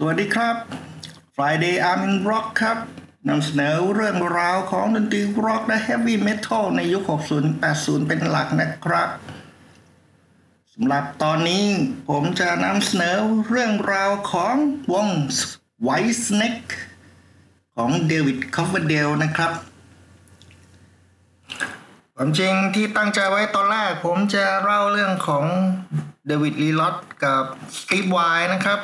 สวัสดีครับ Friday I'm in Rock ครับนำเสนอเรื่องราวของดนตรีร็อกและ Heavy Metal ในยุค 60 80 เป็นหลักนะครับสำหรับตอนนี้ผมจะนำเสนอเรื่องราวของวง Whitesnake ของเดวิดคัฟเวอร์เดลนะครับความจริงที่ตั้งใจไว้ตอนแรกผมจะเล่าเรื่องของเดวิดลีรอธกับสตีฟวายนะครับ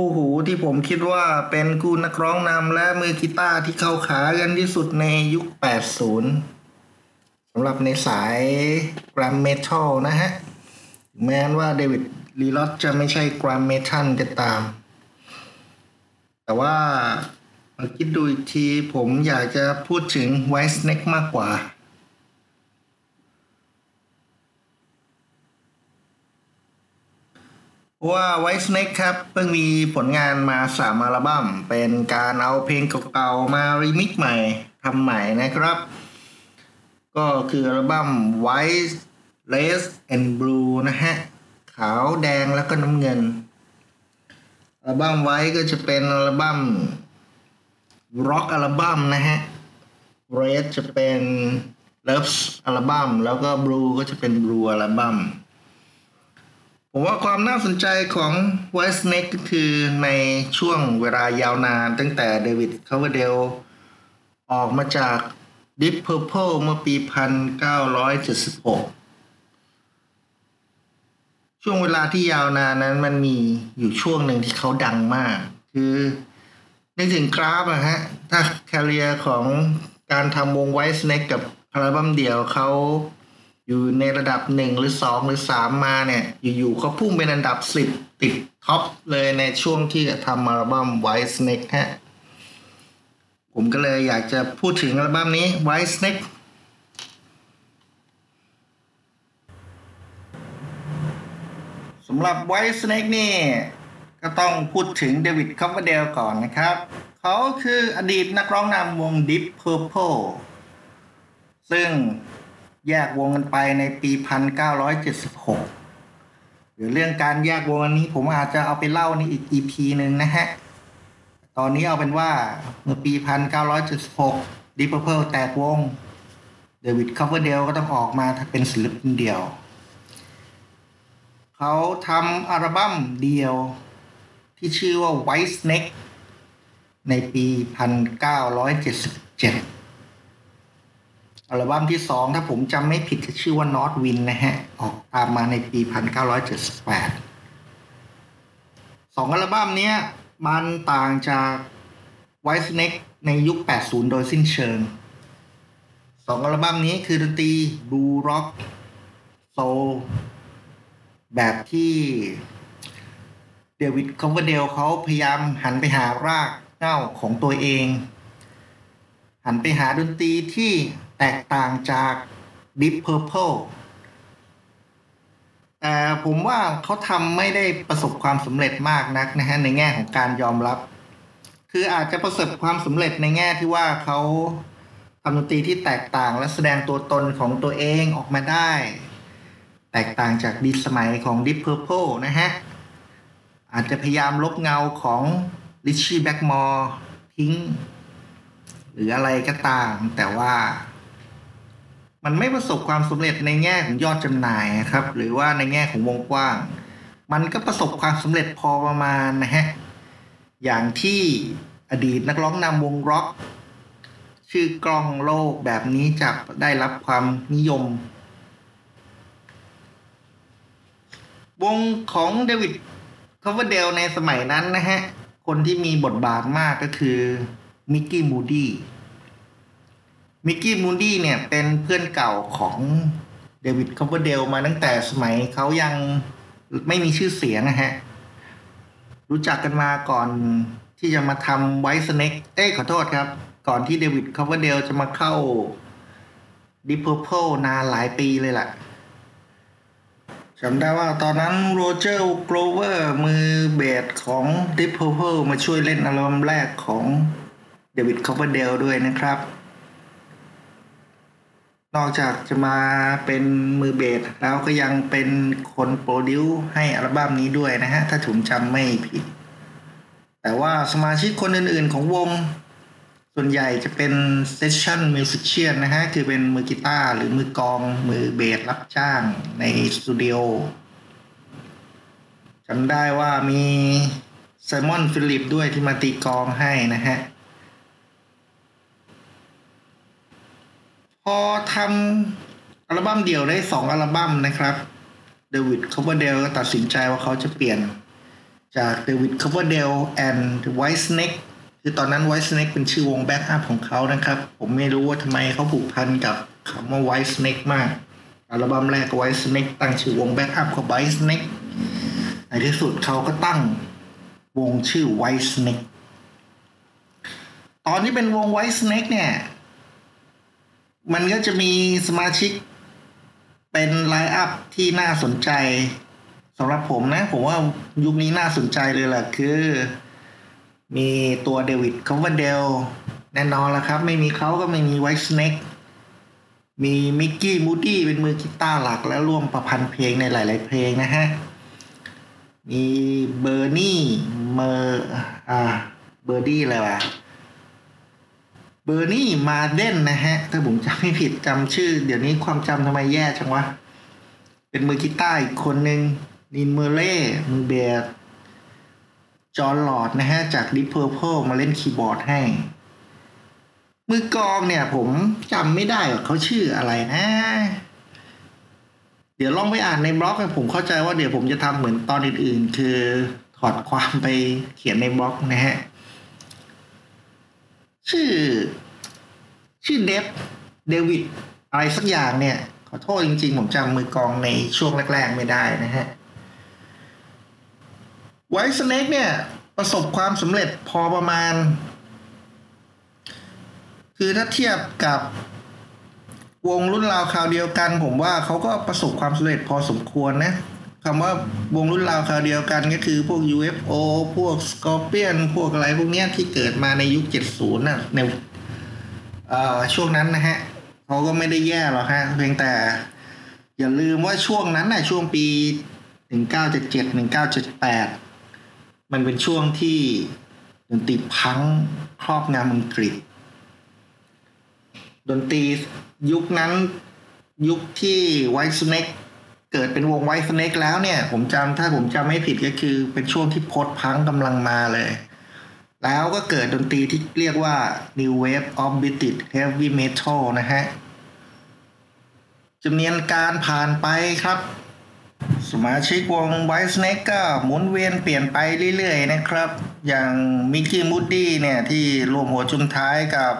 คู่หูที่ผมคิดว่าเป็นคู่นักร้องนำและมือกีตาร์ที่เข้าขากันที่สุดในยุค 80 สำหรับในสาย glam metal นะฮะ แม้ว่าเดวิดลีรอธจะไม่ใช่ glam metal ก็ตาม แต่ว่ามาคิดดูอีกทีผมอยากจะพูดถึง Whitesnake มากกว่า ว่า Whitesnake ครับ เพิ่งมีผลงานมาสามอัลบั้มเป็นการเอาเพลงเก่าๆมารีมิกใหม่ทำใหม่นะครับ ก็คืออัลบั้ม White Red and Blue นะฮะ ขาวแดงแล้วก็น้ำเงิน อัลบั้มไว้ก็จะเป็นอัลบั้มร็อกอัลบั้มนะฮะ Red จะเป็น Loves อัลบั้มแล้วก็ Blue ก็จะเป็น Blues อัลบั้ม ผมว่าความน่าสนใจของ White Snake ก็คือในช่วงเวลายาวนานตั้งแต่เดวิดคาร์เวเดลออกมาจาก Deep Purple เมื่อปี 1976 ช่วงเวลาที่ยาวนานนั้นมันมีอยู่ช่วงหนึ่งที่เขาดังมาก คือนึกถึงกราฟอะฮะ ถ้าแคเรียของการทำวง White Snake กับอัลบั้มเดียวเขา อยู่ในระดับหนึ่งหรือสองหรือสามมาเนี่ย อยู่ๆเขาพุ่งเป็นอันดับสิบติด top เลยในช่วงที่ทำอัลบั้ม Whitesnake ฮะ ผมก็เลยอยากจะพูดถึงอัลบั้มนี้ Whitesnake สำหรับ Whitesnake นี่ ก็ต้องพูดถึงเดวิดคัฟเวอร์เดลก่อนนะครับ เขาคืออดีตนักร้องนำวง Deep Purple ซึ่ง แยกวงกันไปในปี1976หรือเรื่องการแยกวงอันนี้ผมอาจจะเอาไปเล่าในอีก EP หนึ่งนะฮะ ตอนนี้เอาเป็นว่าเมื่อปี1976 Deep Purple แตกวงเดวิดคอฟเวอร์เดลก็ต้องออกมาเป็นศิลปินเดี่ยว เขาทำอัลบั้มเดียวที่ชื่อว่า White Snake ในปี 1977 อัลบั้มที่สองถ้าผมจำไม่ผิดจะชื่อว่า North Wind นะฮะ ออกตามมาในปี 1978สองอัลบั้มนี้มันต่างจาก White Snake ในยุค 80 โดยสิ้นเชิงสองอัลบั้มนี้คือดนตรี blues rock soul แบบที่เดวิดคอมเวเดลเขาพยายามหันไปหารากเง้าของตัวเอง หันไปหาดนตรีที่ แตกต่างจาก Deep Purple แต่ผมว่าเขาทำไม่ได้ประสบความสำเร็จมากนักนะฮะในแง่ของการยอมรับ คืออาจจะประสบความสำเร็จในแง่ที่ว่าเขาทำดนตรีที่แตกต่างและแสดงตัวตนของตัวเองออกมาได้ แตกต่างจากดีสมัยของ Deep Purple นะฮะ อาจจะพยายามลบเงาของ Richie Blackmore ทิ้งหรืออะไรก็ตาม แต่ว่า มันไม่ประสบความสำเร็จในแง่ของยอดจำหน่ายครับ หรือว่าในแง่ของวงกว้าง มันก็ประสบความสำเร็จพอประมาณนะฮะอย่างที่อดีตนักร้องนำวงร็อก ชื่อกล้องโลกแบบนี้จะได้รับความนิยม วงของ David Coverdale ในสมัยนั้นนะฮะ คนที่มีบทบาทมากก็คือ Micky Moody Micky Moody เนี่ยเป็นเพื่อนเก่าของ David Coverdale มาตั้งแต่สมัยเขายังไม่มีชื่อเสียงนะฮะ รู้จักกันมาก่อนที่จะมาทำ Whitesnake เอ้ขอโทษครับ ก่อนที่ David Coverdale จะมาเข้า Deep Purple นานหลายปีเลยล่ะจำได้ว่าตอนนั้น Roger Glover มือเบสของ Deep Purple มาช่วยเล่นอัลบั้มแรกของ David Coverdale ด้วยนะครับ นอกจากจะมาเป็นมือเบสแล้วก็ยังเป็นคน produce ให้อัลบั้มนี้ด้วยนะฮะ ถ้าผมจำไม่ผิด แต่ว่าสมาชิกคนอื่นๆของวง ส่วนใหญ่จะเป็น session musician นะฮะ คือเป็นมือกีตาร์หรือมือกลองมือเบสรับจ้างในสตูดิโอจำได้ว่ามี Simon Phillips ด้วยที่มาตีกลองให้นะฮะ พอทำอัลบั้มเดี่ยวได้สองอัลบั้มนะครับDavid Coverdale ก็ตัดสินใจว่าเขาจะเปลี่ยน จาก David Coverdale and Whitesnake คือตอนนั้น Whitesnake เป็นชื่อวง backup ของเขานะครับ ผมไม่รู้ว่าทำไมเขาผูกพันกับคำว่า Whitesnake มาก อัลบั้มแรก Whitesnake ตั้งชื่อวง backup ของ Whitesnake ในที่สุดเขาก็ตั้งวงชื่อ Whitesnake ตอนที่เป็นวง Whitesnake เนี่ย มันก็จะมีสมาชิกเป็น line-up ที่น่าสนใจสำหรับผมนะ ผมว่ายุคนี้น่าสนใจเลยแหละคือ มีตัว David Coverdale แน่นอนแล้วครับ ไม่มีเขาก็ไม่มี Whitesnake มี Micky Moody เป็นมือกีตาร์หลักและร่วมประพันธ์เพลงในหลาย ๆ เพลงนะฮะ มี Bernie เมอร์อ่าBernie อะไรวะ Bernie Marsden นะฮะ ถ้าผมจำไม่ผิดจำชื่อ เดี๋ยวนี้ความจำทำไมแย่จังวะ เป็นมือกีตาร์อีกคนหนึ่ง Neil Murray มือเบส Jon Lord นะฮะ จาก Deep Purple มาเล่นคีย์บอร์ดให้ มือกลองเนี่ยผมจำไม่ได้ว่าเขาชื่ออะไรนะ เดี๋ยวลองไปอ่านในบล็อกผมเข้าใจว่าเดี๋ยวผมจะทำเหมือนตอนอื่นๆ คือถอดความไปเขียนในบล็อกนะฮะ ชื่อ ชื่อ Dave David อะไรสักอย่างเนี่ย ขอโทษจริงๆ ผมจำมือกลองในช่วงแรก ๆ ไม่ได้นะฮะ Whitesnake เนี่ย ประสบความสำเร็จพอประมาณ คือถ้าเทียบกับวงรุ่นราวคราวเดียวกัน ผมว่าเขาก็ประสบความสำเร็จพอสมควรนะ คำว่าวงรุ่นราวคราวเดียวกันก็คือพวก UFO พวก Scorpion พวกอะไรพวกเนี้ยที่เกิดมาในยุค 70น่ะในช่วงนั้นนะฮะเขาก็ไม่ได้แย่หรอกฮะเพียงแต่ อย่าลืมว่าช่วงนั้นน่ะช่วงปี 1977 1978 มันเป็นช่วงที่ดนตรีพังครอบงำอังกฤษ ดนตรียุคนั้นยุคที่ Whitesnake เกิดเป็นวง Whitesnake แล้วเนี่ย ผมจำถ้าผมจำไม่ผิดก็คือเป็นช่วงที่ post-punk กำลังมาเลย แล้วก็เกิดดนตรีที่เรียกว่า New Wave of British Heavy Metal นะฮะจำเนียรกาลผ่านไปครับ สมาชิกวง Whitesnake ก็หมุนเวียนเปลี่ยนไปเรื่อยๆนะครับ อย่าง Micky Moody เนี่ยที่รวมหัวจุมท้ายกับ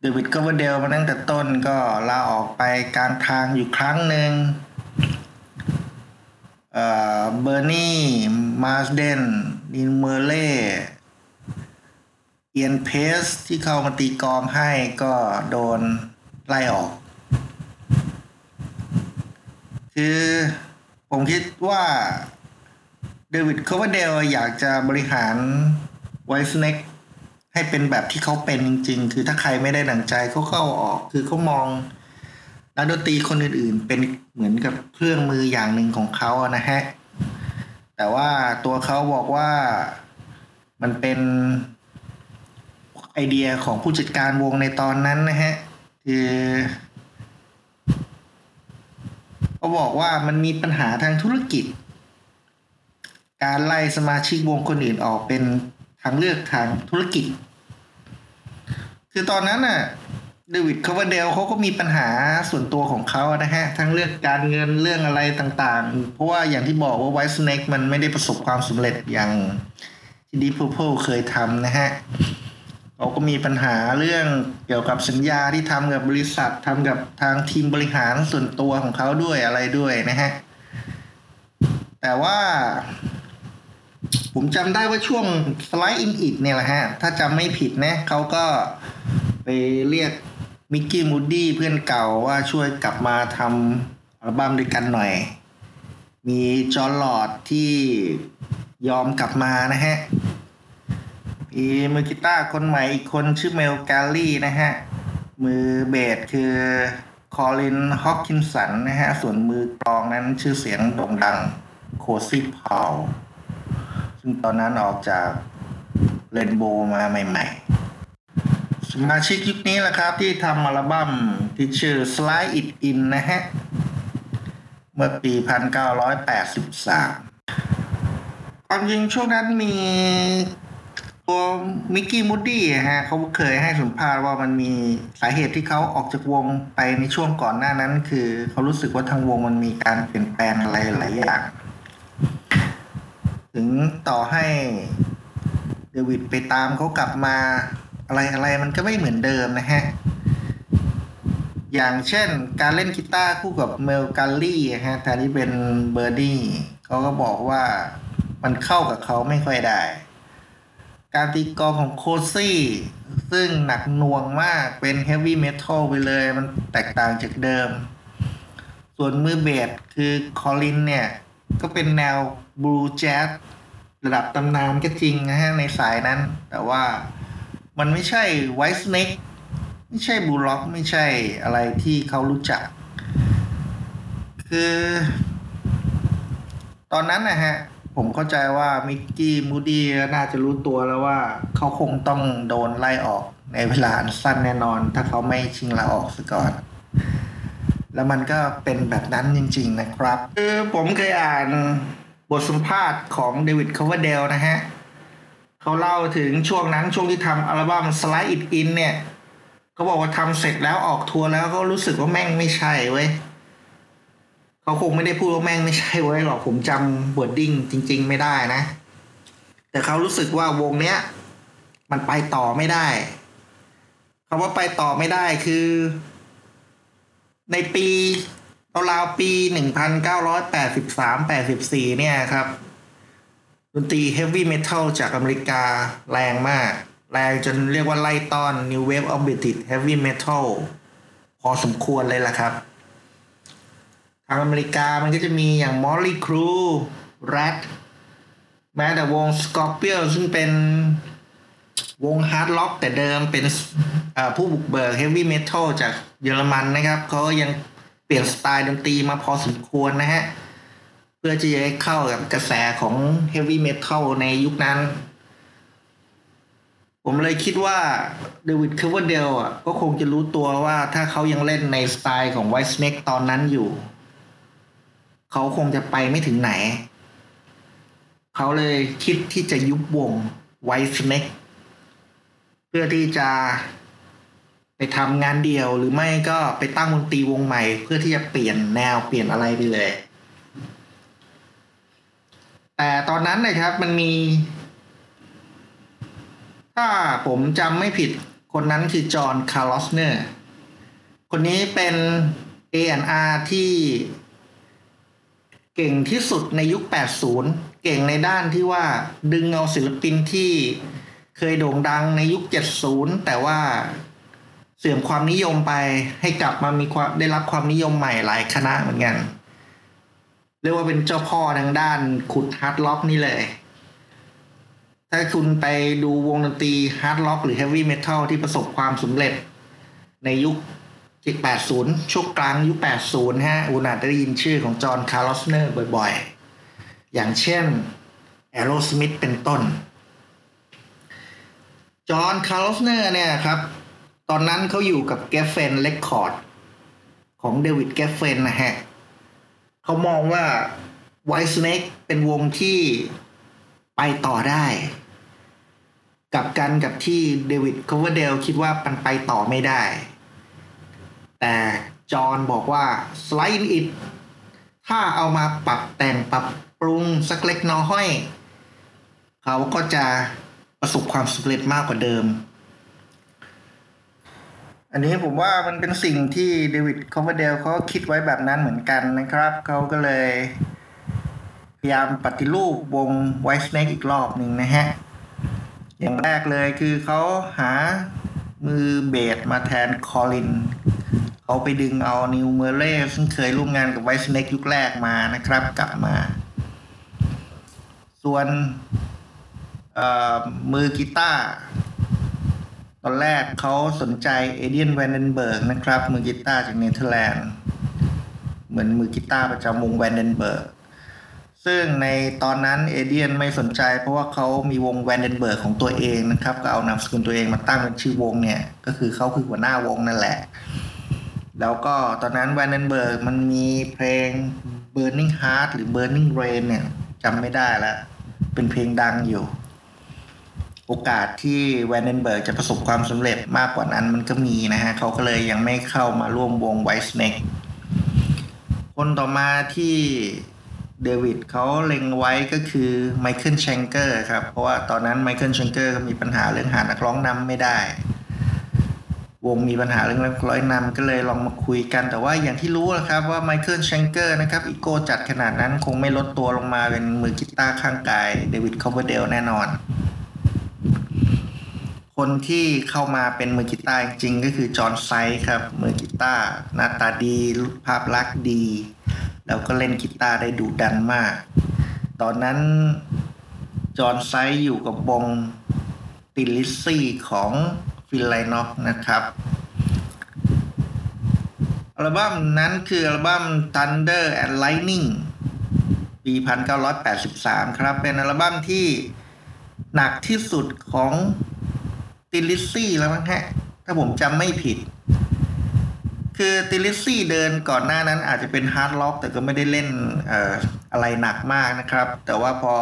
เดวิดกอเวเดลมาตั้งแต่ต้นก็ลาออกไปกลางทางอยู่ครั้งหนึ่ง เบอร์นี่มาสเดนนินเมอร์เล่เอียนเพสที่เข้ามาตีกองให้ก็โดนไล่ออก คือผมคิดว่าเดวิดคอเวเดลอยากจะบริหารไวส์เน็กให้เป็นแบบที่เขาเป็นจริง ๆ คือถ้าใครไม่ได้ดั่งใจเขาเข้าออก คือเขามอง นักดนตรีคนอื่นๆ เป็นเหมือนกับเครื่องมืออย่างหนึ่งของเขาอะนะฮะ แต่ว่าตัวเขาบอกว่ามันเป็นไอเดียของผู้จัดการวงในตอนนั้นนะฮะ คือเขาบอกว่ามันมีปัญหาทางธุรกิจ การไล่สมาชิกวงคนอื่นออกเป็นทางเลือกทางธุรกิจ คือตอนนั้นน่ะ เดวิดคาร์เดลเขาก็มีปัญหาส่วนตัวของเขานะฮะ ทั้งเรื่องการเงินเรื่องอะไรต่างๆ เพราะว่าอย่างที่บอกว่าไวท์สเน็กมันไม่ได้ประสบความสำเร็จอย่างที่ดีพ u พ p เคยทำนะฮะเขาก็มีปัญหาเรื่องเกี่ยวกับสัญญาที่ทำกับบริษัททำกับทางทีมบริหารส่วนตัวของเขาด้วยอะไรด้วยนะฮะ แต่ว่า ผมจำได้ว่าช่วงสไลด์อินอิดเนี่ยแหละฮะ ถ้าจำไม่ผิดนะเขาก็ไปเรียก มิกกี้มูดดี้เพื่อนเก่าว่าช่วยกลับมาทำอัลบั้มด้วยกันหน่อย มีจอร์ลอดที่ยอมกลับมานะฮะมีมือกีตาร์คนใหม่อีกคนชื่อเมลแกลลี่นะฮะ มือเบสคือคอลินฮอปคินสันนะฮะ ส่วนมือกลองนั้นชื่อเสียงโด่งดังโคซี่พาวซึ่งตอนนั้นออกจากเรนโบว์มาใหม่ ๆ สมาชิกยุคนี้แหละครับ ที่ทำอัลบั้มที่ชื่อ Slide It In นะฮะ เมื่อปี 1983 ความจริงช่วงนั้นมีตัว Micky Moody ฮะเขาเคยให้สัมภาษณ์ว่ามันมีสาเหตุที่เขาออกจากวงไปในช่วงก่อนหน้านั้น คือเขารู้สึกว่าทางวงมันมีการเปลี่ยนแปลงอะไรหลายอย่าง ถึงต่อให้เดวิดไปตามเขากลับมา อะไรอะไรมันก็ไม่เหมือนเดิมนะฮะ อย่างเช่นการเล่นกีตาร์คู่กับ Mel Galley ฮะแทนที่เป็นBernie เขาก็บอกว่ามันเข้ากับเขาไม่ค่อยได้ การตีกลองของ Cozy ซึ่งหนักหน่วงมากเป็น heavy metal ไปเลยมันแตกต่างจากเดิม ส่วนมือเบสคือ Colin เนี่ย ก็เป็นแนวบลูแจ๊สระดับตำนานก็จริงนะฮะในสายนั้น แต่ว่า มันไม่ใช่ Whitesnake ไม่ใช่ blues rock ไม่ใช่อะไรที่เขารู้จัก คือ ตอนนั้นนะฮะ ผมเข้าใจว่า Micky Moody น่าจะรู้ตัวแล้วว่า เขาคงต้องโดนไล่ออกในเวลาอันสั้นแน่นอน ถ้าเขาไม่ชิงลาออกซะก่อน แล้วมันก็เป็นแบบนั้นจริง ๆ นะครับ คือผมเคยอ่านบทสัมภาษณ์ของ David Coverdale นะฮะ เขาเล่าถึงช่วงนั้นช่วงที่ทำอัลบั้ม Slide It In เนี่ยเขาบอกว่าทำเสร็จแล้วออกทัวร์แล้วก็รู้สึกว่าแม่งไม่ใช่เว้ยเขาคงไม่ได้พูดว่าแม่งไม่ใช่เว้ยหรอกผมจำ wording จริง ๆ ไม่ได้นะ แต่เขารู้สึกว่าวงเนี้ย มันไปต่อไม่ได้คำว่าไปต่อไม่ได้คือ ในปีราวๆปี1983-84เนี่ยครับ ดนตรีเฮฟวี่เมทัลจากอเมริกาแรงมาก แรงจนเรียกว่าไล่ต้อน New Wave of British Heavy Metal พอสมควรเลยล่ะครับ ทางอเมริกามันก็จะมีอย่าง Mötley Crüe, Ratt แม้แต่วง Scorpions ซึ่งเป็นวงฮาร์ดร็อกแต่เดิมเป็นผู้บุกเบิกเฮฟวี่เมทัลจากเยอรมันนะครับ เขาก็ยังเปลี่ยนสไตล์ดนตรีมาพอสมควรนะฮะ เพื่อที่จะให้เข้ากับกระแสของเฮฟวี่เมทัลในยุคนั้น ผมเลยคิดว่า David Coverdale อะก็คงจะรู้ตัวว่าถ้าเขายังเล่นในสไตล์ของ Whitesnake ตอนนั้นอยู่ เขาคงจะไปไม่ถึงไหน เขาเลยคิดที่จะยุบวง Whitesnake เพื่อที่จะไปทำงานเดี่ยวหรือไม่ก็ไปตั้งวงตีวงใหม่ เพื่อที่จะเปลี่ยนแนวเปลี่ยนอะไรไปเลย แต่ตอนนั้นนะครับมันมี ถ้าผมจำไม่ผิดคนนั้นคือ John Kalodner คนนี้เป็น A&R ที่เก่งที่สุดในยุค 80 เก่งในด้านที่ว่าดึงเอาศิลปินที่เคยโด่งดังในยุค 70 แต่ว่าเสื่อมความนิยมไปให้กลับมามีความได้รับความนิยมใหม่หลายคณะเหมือนกัน เรียกว่าเป็นเจ้าพ่อทางด้านขุดฮาร์ดร็อกนี่เลย ถ้าคุณไปดูวงดนตรีฮาร์ดร็อกหรือเฮฟวี่เมทัลที่ประสบความสำเร็จ ในยุค80 ช่วงกลางยุค 80 ฮะคุณอาจได้ยินชื่อของ John Kalodner บ่อยๆ อย่างเช่นแอโรสมิธเป็นต้น John Kalodner เนี่ยครับ ตอนนั้นเขาอยู่กับ Geffen Recordsของ David Geffen นะฮะเขามองว่า Whitesnake เป็นวงที่ไปต่อได้กลับกันกับที่ David Coverdale คิดว่ามันไปต่อไม่ได้ แต่จอห์นบอกว่า slide it ถ้าเอามาปรับแต่งปรับปรุงสักเล็กน้อยเขาก็จะประสบความสำเร็จมากกว่าเดิม อันนี้ผมว่ามันเป็นสิ่งที่ David Coverdale เขาคิดไว้แบบนั้นเหมือนกันนะครับเขาก็เลย พยายามปฏิรูปวงไวท์เน k กอีกรอบหนึ่งนะฮะ อย่างแรกเลยคือเขาหามือเบสมาแทน Colin เขาไปดึงเอา Neil Murray ซึ่งเคยร่วมงานกับไวท์เน k กยุคแรกมานะครับ กลับมา ส่วนมือกีตาร์ ตอนแรกเขาสนใจ Adrian Vandenberg นะครับ มือกีตาร์จากเนเธอร์แลนด์ เหมือนมือกีตาร์ประจำวง Vandenberg ซึ่งในตอนนั้น Adrian ไม่สนใจเพราะว่าเขามีวง Vandenberg ของตัวเองนะครับ ก็เอานามสกุลตัวเองมาตั้งเป็นชื่อวงเนี่ย ก็คือเขาคือหัวหน้าวงนั่นแหละ แล้วก็ตอนนั้น Vandenberg มันมีเพลง Burning Heart หรือ Burning Rain เนี่ยจำไม่ได้แล้ว เป็นเพลงดังอยู่ โอกาสที่ Vandenberg จะประสบความสำเร็จมากกว่านั้นมันก็มีนะฮะเขาก็เลยยังไม่เข้ามาร่วมวง Whitesnake คนต่อมาที่เดวิดเขาเล็งไว้ก็คือ Michael Schenker ครับ เพราะว่าตอนนั้น Michael Schenker ก็มีปัญหาเรื่องหานักร้องนำไม่ได้ วงมีปัญหาเรื่องนักร้องนำก็เลยลองมาคุยกัน แต่ว่าอย่างที่รู้นะครับว่า Michael Schenker นะครับอีโก้จัดขนาดนั้นคงไม่ลดตัวลงมาเป็นมือกีตาร์ข้างกาย David Coverdale แน่นอน คนที่เข้ามาเป็นมือกีตาร์จริงก็คือ John Sykes ครับ มือกีตาร์หน้าตาดีภาพลักษณ์ดี แล้วก็เล่นกีตาร์ได้ดุดันมาก ตอนนั้น John Sykes อยู่กับวง Thin Lizzy ของ Phil Lynott นะครับอัลบั้มนั้นคืออัลบั้ม Thunder and Lightning ปี 1983 ครับ เป็นอัลบั้มที่หนักที่สุดของ Thin Lizzy แล้วมั้งฮะ ถ้าผมจำไม่ผิด คือ Thin Lizzy เดิมก่อนหน้านั้นอาจจะเป็นฮาร์ดร็อก แต่ก็ไม่ได้เล่นอออะไรหนักมากนะครับ แต่ว่าพอ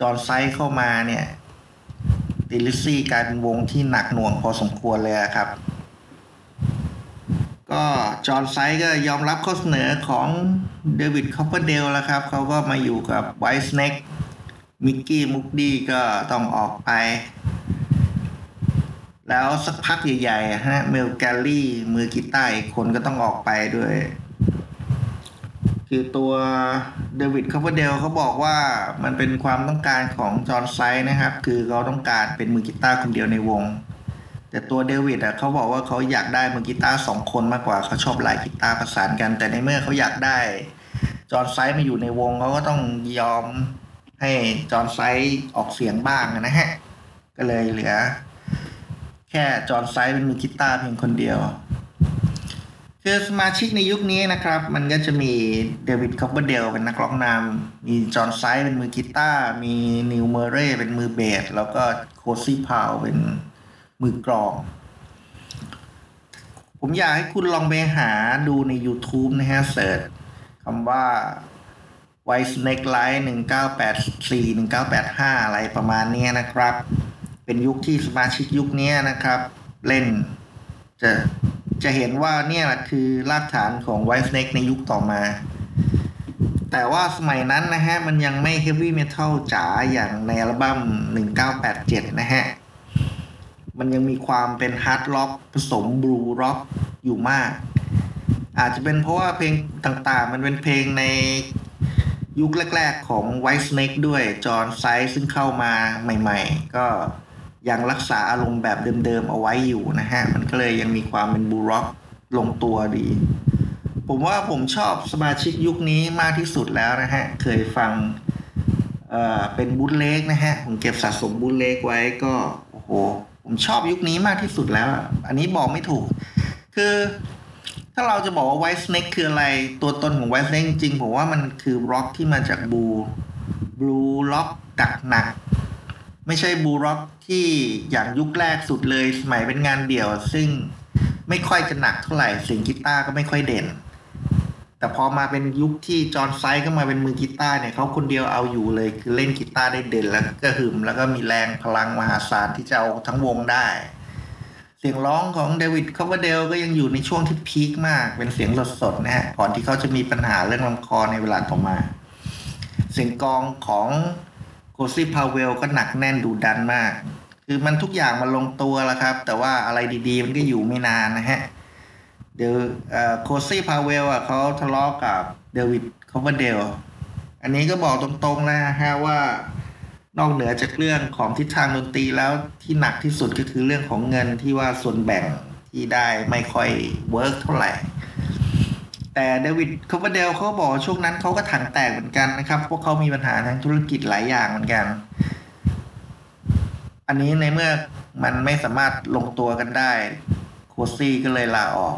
John Sykes เข้ามาเนี่ย Thin Lizzy กลายเป็นวงที่หนักหน่วงพอสมควรเลยครับ ก็ John Sykes ก็ยอมรับข้อเสนอของ David Coverdale แล้วครับ เขาก็มาอยู่กับ Whitesnake Micky Moody ก็ต้องออกไป แล้วสักพักใหญ่ๆฮะ Mel Galley มือกีตาร์คนก็ต้องออกไปด้วย คือตัว David Coverdale เขาบอกว่ามันเป็นความต้องการของ John Sykes นะครับ คือเขาต้องการเป็นมือกีตาร์คนเดียวในวง แต่ตัวเดวิดอะเขาบอกว่าเขาอยากได้มือกีตาร์สองคนมากกว่าเขาชอบลายกีตาร์ประสานกัน แต่ในเมื่อเขาอยากได้จอห์นไซกส์มาอยู่ในวงเขาก็ต้องยอมให้จอห์นไซกส์ออกเสียงบ้างนะฮะ ก็เลยเหลือ แค่จอห์นไซกส์เป็นมือกีตาร์เพียงคนเดียว คือสมาชิกในยุคนี้นะครับ มันก็จะมีเดวิดคัฟเวอร์เดลเป็นนักร้องนำมีจอห์นไซกส์เป็นมือกีตาร์มีนีลเมอร์เรย์เป็นมือเบสแล้วก็โคซี่พาวเวลเป็นมือกลอง ผมอยากให้คุณลองไปหาดูใน YouTube นะฮะเสิร์ชคำว่า White Snake Line 1984 1985 อะไรประมาณนี้นะครับ เป็นยุคที่สมาชิกยุคนี้นะครับ เล่นจะจะเห็นว่าเนี่ยแหละคือรากฐานของ White Snake ในยุคต่อมา แต่ว่าสมัยนั้นนะฮะ มันยังไม่ Heavy Metal จ๋าอย่างในอัลบั้ม 1987 นะฮะ มันยังมีความเป็น hard rock ผสม blues rock อยู่มาก อาจจะเป็นเพราะว่าเพลงต่างๆ มันเป็นเพลงในยุคแรก ๆ ของ White Snake ด้วยจอห์นไซกส์ซึ่งเข้ามาใหม่ ๆ ก็ ยังรักษาอารมณ์แบบเดิมๆเอาไว้อยู่นะฮะ มันก็เลยยังมีความเป็น blues rock ลงตัวดี ผมว่าผมชอบสมาชิกยุคนี้มากที่สุดแล้วนะฮะ เคยฟังเอ่อเป็น bootleg นะฮะ ผมเก็บสะสม bootleg ไว้ก็โอ้โหผมชอบยุคนี้มากที่สุดแล้ว อันนี้บอกไม่ถูก คือถ้าเราจะบอกว่า White Snake คืออะไร ตัวตนของ White Snake จริงๆผมว่ามันคือร็อกที่มาจากบูบลูล็อกดักหนัก ไม่ใช่ blues rock ที่อย่างยุคแรกสุดเลยสมัยเป็นงานเดี่ยว ซึ่งไม่ค่อยจะหนักเท่าไหร่เสียงกีตาร์ก็ไม่ค่อยเด่น แต่พอมาเป็นยุคที่จอห์นไซกส์ก็มาเป็นมือกีตาร์เนี่ยเขาคนเดียวเอาอยู่เลยคือเล่นกีตาร์ได้เด่นแล้วก็หึ่มแล้วก็มีแรงพลังมหาศาลที่จะเอาทั้งวงได้ เสียงร้องของเดวิดคัฟเวอร์เดลก็ยังอยู่ในช่วงที่ peak มากเป็นเสียงสดๆนะฮะก่อนที่เขาจะมีปัญหาเรื่องลำคอในเวลาต่อมา เสียงกลองของ โคซี่พาวเวลก็หนักแน่นดุดันมาก คือมันทุกอย่างมันลงตัวแล้วครับ แต่ว่าอะไรดีๆ มันก็อยู่ไม่นานนะฮะ เดี๋ยวโคซี่พาวเวลอะเขาทะเลาะกับเดวิดคัฟเวอร์เดล อันนี้ก็บอกตรงๆนะฮะว่านอกเหนือจากเรื่องของทิศทางดนตรีแล้วที่หนักที่สุดก็คือเรื่องของเงินที่ว่าส่วนแบ่งที่ได้ไม่ค่อย work เท่าไหร่ แต่เดวิดคัฟเวอร์เดลเขาบอกช่วงนั้นเขาก็ถังแตกเหมือนกันนะครับพวกเขามีปัญหาทางธุรกิจหลายอย่างเหมือนกัน อันนี้ในเมื่อมันไม่สามารถลงตัวกันได้ โคซี่ก็เลยลาออก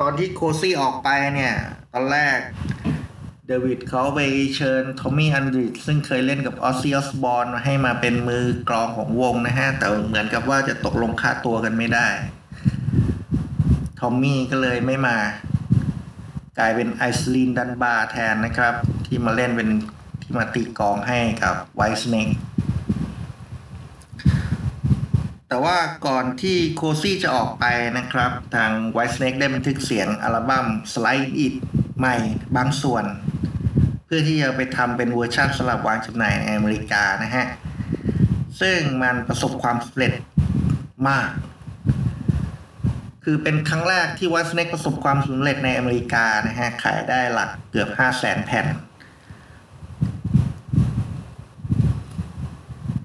ตอนที่โคซี่ออกไปเนี่ย ตอนแรกเดวิดเขาไปเชิญทอมมี่อัลดริดจ์ซึ่งเคยเล่นกับออซซี่ออสบอร์นมาให้มาเป็นมือกลองของวงนะฮะ แต่เหมือนกับว่าจะตกลงค่าตัวกันไม่ได้ ทอมมี่ก็เลยไม่มา กลายเป็นไอซ์ลีนดันบาร์แทนนะครับ ที่มาเล่นเป็นที่มาตีกองให้กับไวส์เนกแต่ว่าก่อนที่โคซี่จะออกไปนะครับ ทาง White Snake ได้บันทึกเสียงอัลบั้ม Slide It ใหม่บางส่วน เพื่อที่จะไปทำเป็นเวอร์ชันสำหรับวางจำหน่ายในอเมริกานะฮะ ซึ่งมันประสบความสำเร็จมาก คือเป็นครั้งแรกที่ White Snake ประสบความสำเร็จในอเมริกานะฮะ ขายได้หลักเกือบ5 0 0แสนแผ่น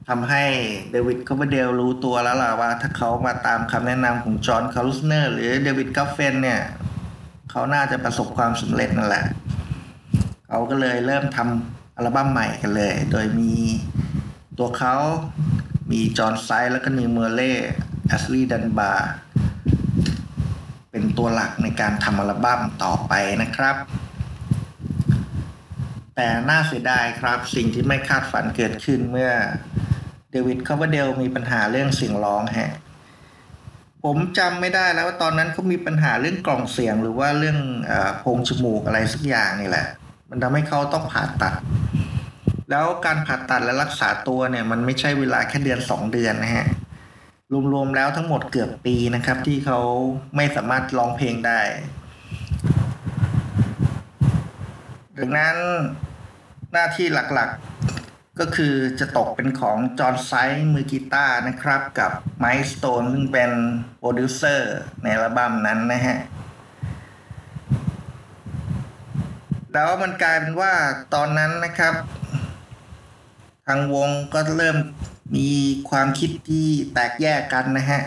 ทำให้เดวิดคัฟเวอร์เดลรู้ตัวแล้วล่ะว่า ถ้าเขามาตามคำแนะนำของจอห์นคาลอดเนอร์หรือเดวิดเกฟเฟนเนี่ย เขาน่าจะประสบความสำเร็จนั่นแหละ เขาก็เลยเริ่มทำอัลบั้มใหม่กันเลย โดยมีตัวเขามีจอห์นไซกส์แล้วก็นีลเมอร์เรย์แอนสลีย์ดันบาร์ เป็นตัวหลักในการทำอัลบั้มต่อไปนะครับ แต่น่าเสียดายครับสิ่งที่ไม่คาดฝันเกิดขึ้นเมื่อเดวิดคาร์วเดลมีปัญหาเรื่องเสียงร้องฮะผมจำไม่ได้แล้วว่าตอนนั้นเขามีปัญหาเรื่องกล่องเสียงหรือว่าเรื่องอโพรงจมูกอะไรสักอย่างนี่แหละ มันทำให้เขาต้องผ่าตัด แล้วการผ่าตัดและรักษาตัวเนี่ยมันไม่ใช่เวลาแค่เดือนสองเดือนนะฮะ รวมๆแล้วทั้งหมดเกือบปีนะครับ ที่เขาไม่สามารถร้องเพลงได้ดังนั้นหน้าที่หลักๆก็คือจะตกเป็นของจอห์นไซกส์มือกีตาร์นะครับ กับไมค์สโตนซึ่งเป็นโปรดิวเซอร์ในอัลบั้มนั้นนะฮะแล้วมันกลายเป็นว่าตอนนั้นนะครับ ทางวงก็เริ่ม มีความคิดที่แตกแยกกันนะฮะ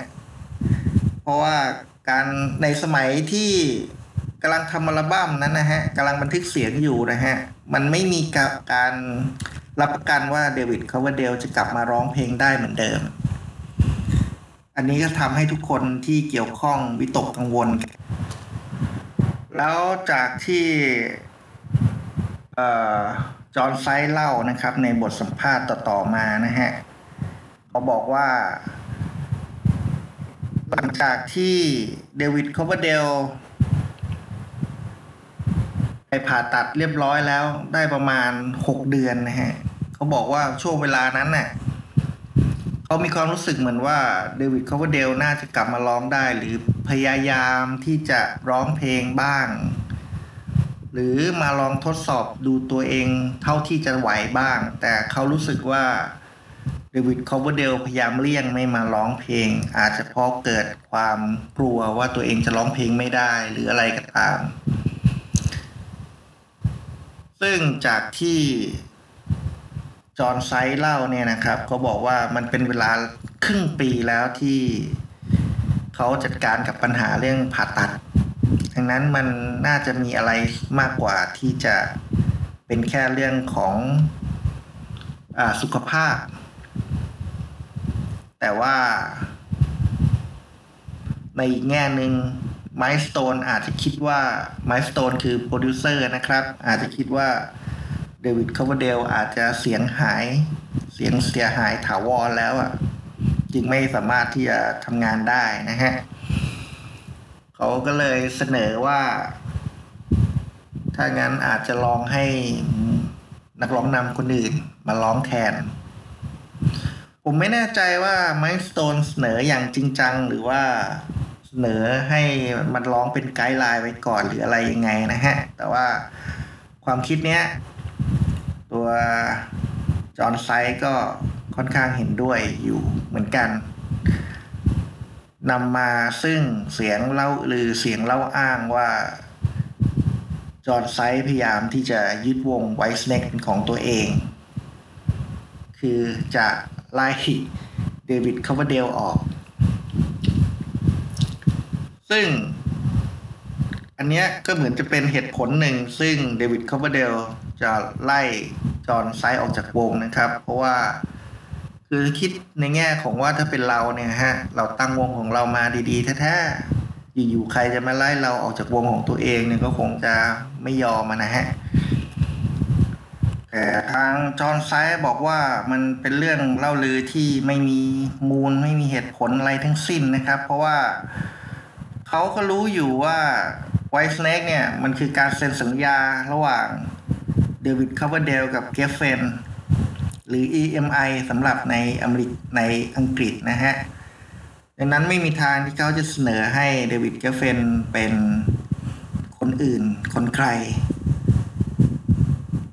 เพราะว่าการในสมัยที่กำลังทำอัลบั้มนั้นนะฮะกำลังบันทึกเสียงอยู่นะฮะ มันไม่มีการรับประกันว่าเดวิดคาร์วเดลจะกลับมาร้องเพลงได้เหมือนเดิม อันนี้ก็ทำให้ทุกคนที่เกี่ยวข้องวิตกกังวล แล้วจากที่จอห์นไซด์เล่านะครับในบทสัมภาษณ์ต่อๆมานะฮะ เขาบอกว่า หลังจากที่เดวิดคาร์วเดลไปผ่าตัดเรียบร้อยแล้วได้ประมาณ6เดือนนะฮะเขาบอกว่าช่วงเวลานั้นน่ะเขามีความรู้สึกเหมือนว่าเดวิดคาร์วเดลน่าจะกลับมาร้องได้ หรือพยายามที่จะร้องเพลงบ้าง หรือมาลองทดสอบดูตัวเองเท่าที่จะไหวบ้าง แต่เขารู้สึกว่า เดวิดคาร์วเดลพยายามเลี่ยงไม่มาร้องเพลง อาจจะเพราะเกิดความกลัวว่าตัวเองจะร้องเพลงไม่ได้หรืออะไรก็ตาม ซึ่งจากที่จอห์นไซด์เล่าเนี่ยนะครับเขาบอกว่ามันเป็นเวลาครึ่งปีแล้วที่เขาจัดการกับปัญหาเรื่องผ่าตัด ดังนั้นมันน่าจะมีอะไรมากกว่าที่จะเป็นแค่เรื่องของสุขภาพ แต่ว่า ในอีกแง่หนึ่งไมค์สโตนอาจจะคิดว่าไมค์สโตนคือโปรดิวเซอร์นะครับ อาจจะคิดว่าเดวิดคัฟเวอร์เดลอาจจะเสียงหายเสียงเสียหายถาวรแล้วอะจึงไม่สามารถที่จะทำงานได้นะฮะเขาก็เลยเสนอว่า ถ้างั้นอาจจะลองให้นักร้องนำคนอื่นมาร้องแทน ผมไม่แน่ใจว่าไมค์สโตนเสนออย่างจริงจังหรือว่าเสนอให้มันร้องเป็นไกด์ไลน์ไว้ก่อนหรืออะไรยังไงนะฮะ แต่ว่าความคิดเนี้ย ตัวจอห์นไซกส์ก็ค่อนข้างเห็นด้วยอยู่เหมือนกันนำมาซึ่งเสียงเล่าลือเสียงเล่าอ้างว่า จอห์นไซกส์พยายามที่จะยึดวง White Snake เป็นของตัวเอง คือจะ ไล่เดวิดคัฟเวอร์เดลออก ซึ่ง อันเนี้ยก็เหมือนจะเป็นเหตุผลหนึ่ง ซึ่งเดวิดคัฟเวอร์เดลจะไล่จอห์นไซด์ออกจากวงนะครับ เพราะว่า คือคิดในแง่ของว่าถ้าเป็นเราเนี่ยฮะ เราตั้งวงของเรามาดีๆแท้ๆอยู่ๆใครจะมาไล่เราออกจากวงของตัวเองเนี่ยก็คงจะไม่ยอมนะฮะ แต่ทางจอห์นไซด์บอกว่ามันเป็นเรื่องเล่าลือที่ไม่มีมูลไม่มีเหตุผลอะไรทั้งสิ้นนะครับ เพราะว่าเขาก็รู้อยู่ว่าWhite Snake เนี่ย มันคือการเซ็นสัญญาระหว่างเดวิดคัฟเวอร์เดลกับเกฟเฟนหรือ EMI สำหรับในอเมริกาในอังกฤษนะฮะ ดังนั้นไม่มีทางที่เขาจะเสนอให้เดวิดเกฟเฟนเป็นคนอื่นคนใคร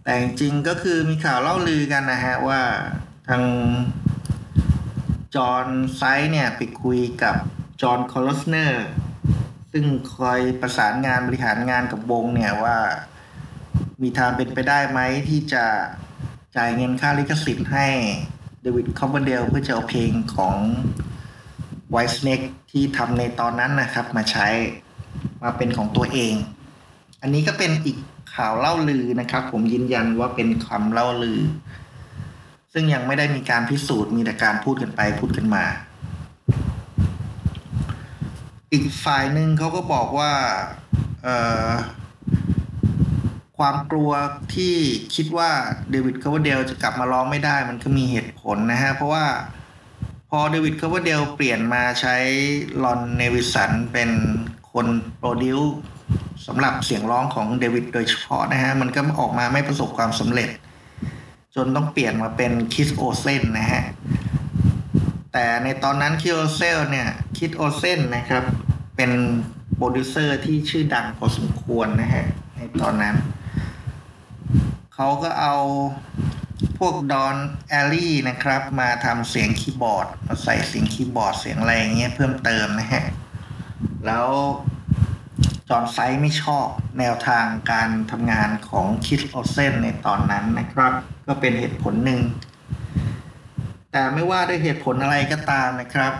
แต่จริงก็คือมีข่าวเล่าลือกันนะฮะว่าทางจอห์นไซกส์เนี่ยไปคุยกับจอห์นคาลอดเนอร์ซึ่งคอยประสานงานบริหารงานกับวงเนี่ยว่า มีทางเป็นไปได้ไหมที่จะจ่ายเงินค่าลิขสิทธิ์ให้เดวิดคัฟเวอร์เดลเพื่อจะเอาเพลงของ White Snake ที่ทำในตอนนั้นนะครับ มาใช้มาเป็นของตัวเอง อันนี้ก็เป็นอีก ข่าวเล่าลือนะครับ ผมยืนยันว่าเป็นคำเล่าลือ ซึ่งยังไม่ได้มีการพิสูจน์มีแต่การพูดกันไปพูดกันมา อีกฝ่ายหนึ่งเขาก็บอกว่าความกลัวที่คิดว่าเดวิดคัฟเวอร์เดลจะกลับมาร้องไม่ได้มันก็มีเหตุผลนะฮะ เพราะว่าพอเดวิดคัฟเวอร์เดลเปลี่ยนมาใช้รอนเนวิสันเป็นคน produce สำหรับเสียงร้องของเดวิดโดยเฉพาะนะฮะ มันก็ออกมาไม่ประสบความสำเร็จ จนต้องเปลี่ยนมาเป็นคีธโอลเซนนะฮะ แต่ในตอนนั้น Keith Olsen เนี่ย Keith Olsen นะครับ เป็นโปรดิวเซอร์ที่ชื่อดังพอสมควรนะฮะ ในตอนนั้น เขาก็เอาพวก Don Airey นะครับ มาทำเสียงคีย์บอร์ด มาใส่เสียงคีย์บอร์ดเสียงอะไรเงี้ยเพิ่มเติมนะฮะ แล้ว John Sykes ไม่ชอบแนวทางการทำงานของ Keith Olsen ในตอนนั้นนะครับ ก็เป็นเหตุผลหนึ่ง แต่ไม่ว่าด้วยเหตุผลอะไรก็ตามนะครับ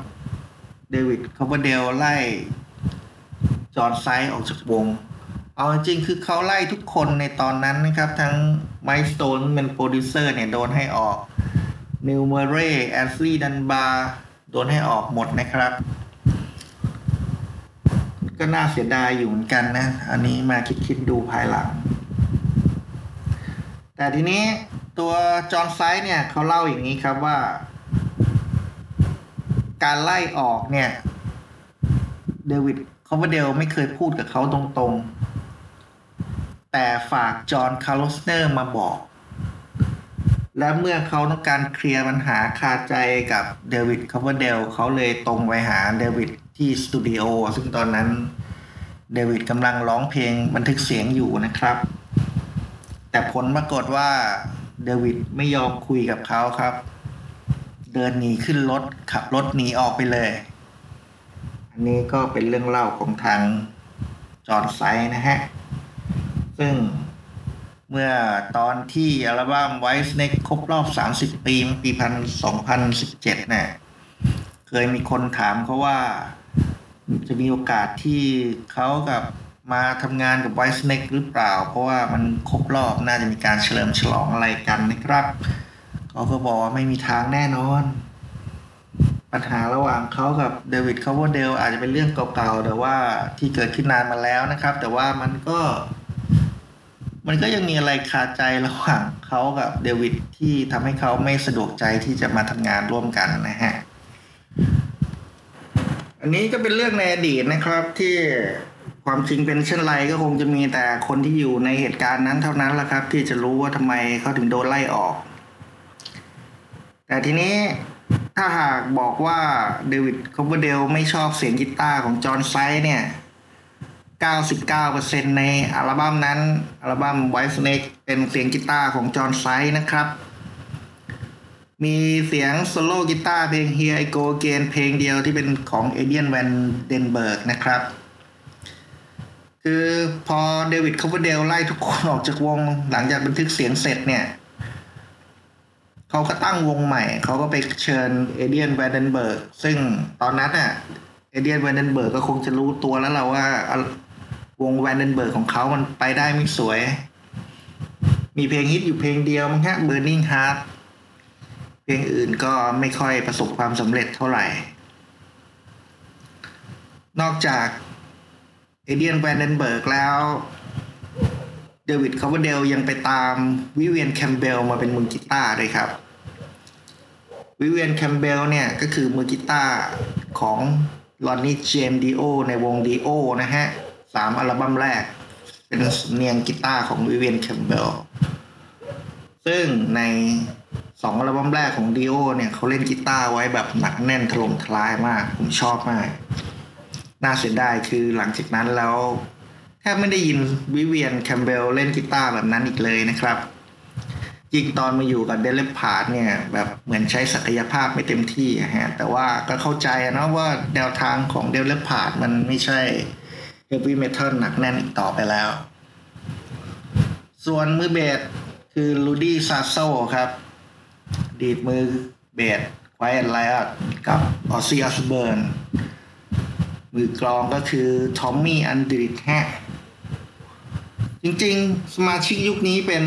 David Coverdale ไล่ John Sykes ออกจากวง เอาจริงคือเขาไล่ทุกคนในตอนนั้นนะครับ ทั้ง Mike Stone เป็นโปรดิวเซอร์เนี่ยโดนให้ออก Neil Murray Aynsley Dunbar โดนให้ออกหมดนะครับ ก็น่าเสียดายอยู่เหมือนกันนะ อันนี้มาคิดคิดดูภายหลัง แต่ทีนี้ตัว John Sykes เนี่ยเขาเล่าอย่างนี้ครับว่า การไล่ออกเนี่ย David Coverdale ไม่เคยพูดกับเขาตรงๆ แต่ฝาก John Kalodner มาบอก และเมื่อเขาต้องการเคลียร์ปัญหาคาใจกับ David Coverdale เขาเลยตรงไปหาเดวิด ที่สตูดิโอซึ่งตอนนั้นเดวิดกำลังร้องเพลงบันทึกเสียงอยู่นะครับ แต่ผลปรากฏว่าเดวิดไม่ยอมคุยกับเขาครับ เดินหนีขึ้นรถขับรถหนีออกไปเลย อันนี้ก็เป็นเรื่องเล่าของทางจอร์นไซนะฮะ ซึ่งเมื่อตอนที่อัลบั้ม White Snake ครบรอบ 30 ปีปีพันสองพันสิบเจ็ดเนี่ย เคยมีคนถามเขาว่า จะมีโอกาสที่เขากับมาทำงานกับไวส์เน็กหรือเปล่า เพราะว่ามันครบรอบน่าจะมีการเฉลิมฉลองอะไรกันนะครับเขาก็บอกว่าไม่มีทางแน่นอน ปัญหาระหว่างเขากับเดวิดคาร์วเดลอาจจะเป็นเรื่องเก่าๆแต่ว่าที่เกิดขึ้นนานมาแล้วนะครับ แต่ว่ามันก็ มันก็ยังมีอะไรคาใจระหว่างเขากับเดวิดที่ทำให้เขาไม่สะดวกใจที่จะมาทำงานร่วมกันนะฮะ อันนี้ก็เป็นเรื่องในอดีตนะครับที่ความจริงเป็นเช่นไรก็คงจะมีแต่คนที่อยู่ในเหตุการณ์นั้นเท่านั้นแหละครับ ที่จะรู้ว่าทำไมเขาถึงโดนไล่ออก แต่ทีนี้ถ้าหากบอกว่าเดวิดคอมเบอร์เดลไม่ชอบเสียงกีตาร์ของจอห์นไซเนี่ย 99%ในอัลบั้มนั้น อัลบั้ม White Snake เป็นเสียงกีตาร์ของจอห์นไซนะครับ มีเสียงโซโล่กีตาร์เพลง Here I Go Again เพลงเดียวที่เป็นของ Adrian Vandenberg นะครับ คือพอ David Coverdale ไล่ทุกคนออกจากวงหลังจากบันทึกเสียงเสร็จเนี่ยเขาก็ตั้งวงใหม่ เขาก็ไปเชิญ Adrian Vandenberg ซึ่งตอนนั้นอะ Adrian Vandenberg ก็คงจะรู้ตัวแล้วล่ะว่าวง Vandenberg ของเขามันไปได้ไม่สวย มีเพลงฮิตอยู่เพลงเดียวมั้งฮะ Burning Heart เพลงอื่นก็ไม่ค่อยประสบความสำเร็จเท่าไหร่ นอกจาก Adrian Vandenberg แล้ว David Coverdale ยังไปตาม Vivian Campbell มาเป็นมือกีตาร์เลยครับ Vivian Campbell เนี่ยก็คือมือกีตาร์ของ Ronnie James Dio ในวง Dioนะฮะสามอัลบั้มแรก เป็นสำเนียงกีตาร์ของ Vivian Campbell ซึ่งใน สองอัลบั้มแรกของ Dio เนี่ยเขาเล่นกีตาร์ไว้แบบหนักแน่นถล่มทลายมาก ผมชอบมาก น่าเสียดายคือหลังจากนั้นแล้วแทบไม่ได้ยิน Vivian Campbell เล่นกีตาร์แบบนั้นอีกเลยนะครับจริงตอนมาอยู่กับ Def Leppard เนี่ยแบบเหมือนใช้ศักยภาพไม่เต็มที่ฮะแต่ว่าก็เข้าใจนะว่าแนวทางของ Def Leppard มันไม่ใช่ heavy metal หนักแน่นอีกต่อไปแล้ว ส่วนมือเบสคือ Rudy Sarzo ครับ อดีตมือเบส Quiet Riot กับ Ozzy Osbourne มือกลองก็คือ Tommy Aldridge ฮะจริงๆ สมาชิกยุคนี้เป็น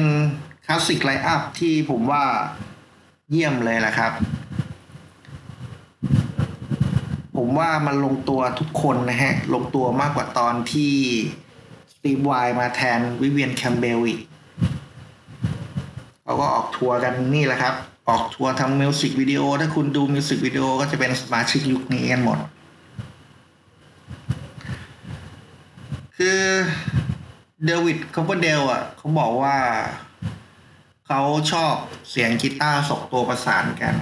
classic lineup ที่ผมว่าเยี่ยมเลยแหละครับ ผมว่ามันลงตัวทุกคนนะฮะ ลงตัวมากกว่าตอนที่ Steve Vai มาแทน Vivian Campbell อีกเขาก็ออกทัวร์กันนี่แหละครับ ออกทัวร์ทำมิวสิกวิดีโอ ถ้าคุณดูมิวสิกวิดีโอก็จะเป็นสมาชิกยุคนี้กันหมด คือ David Coverdale อะเขาบอกว่า เขาชอบเสียงกีตาร์สองตัวประสานกัน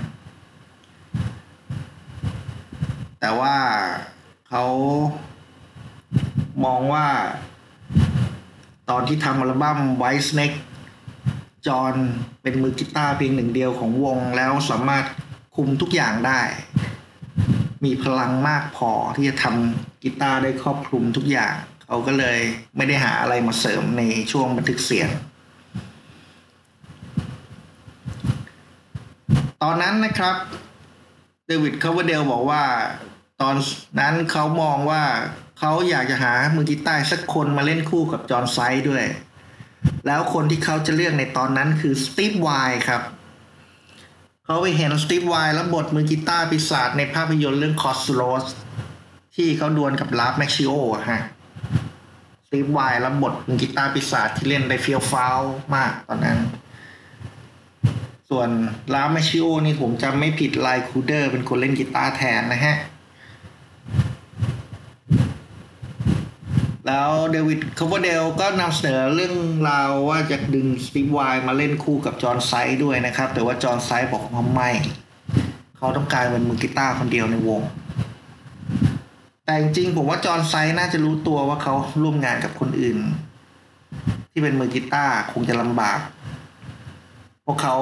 แต่ว่าเขามองว่า ตอนที่ทำอัลบั้ม White Snake จอห์นเป็นมือกีตาร์เพียงหนึ่งเดียวของวงแล้วสามารถคุมทุกอย่างได้ มีพลังมากพอที่จะทำกีตาร์ได้ครอบคลุมทุกอย่าง เขาก็เลยไม่ได้หาอะไรมาเสริมในช่วงบันทึกเสียง ตอนนั้นนะครับ David Coverdale บอกว่า ตอนนั้นเขามองว่าเขาอยากจะหามือกีตาร์สักคนมาเล่นคู่กับ John Sykes ด้วย แล้วคนที่เขาจะเลือกในตอนนั้นคือ Steve Vai ครับ เขาไปเห็น Steve Vai รับบทมือกีตาร์ปีศาจในภาพยนตร์เรื่อง Crossroadsที่เขาดวลกับ Ralph Macchio ฮะ Steve Vai รับบทมือกีตาร์ปีศาจที่เล่นได้เฟียวฟ้าวมากตอนนั้น ส่วน Ralph Macchio นี่ผมจำไม่ผิด Ry Cooder เป็นคนเล่นกีตาร์แทนนะฮะ แล้ว David Coverdale ก็นำเสนอเรื่องราวว่าจะดึง Steve Vai มาเล่นคู่กับ John Sykes ด้วยนะครับ แต่ว่า John Sykes บอกว่าไม่ เขาต้องการเป็นมือกีตาร์คนเดียวในวง แต่จริงๆผมว่าจอห์นไซด์น่าจะรู้ตัวว่าเขาร่วมงานกับคนอื่น ที่เป็นมือกีตาร์คงจะลำบาก พวกเขา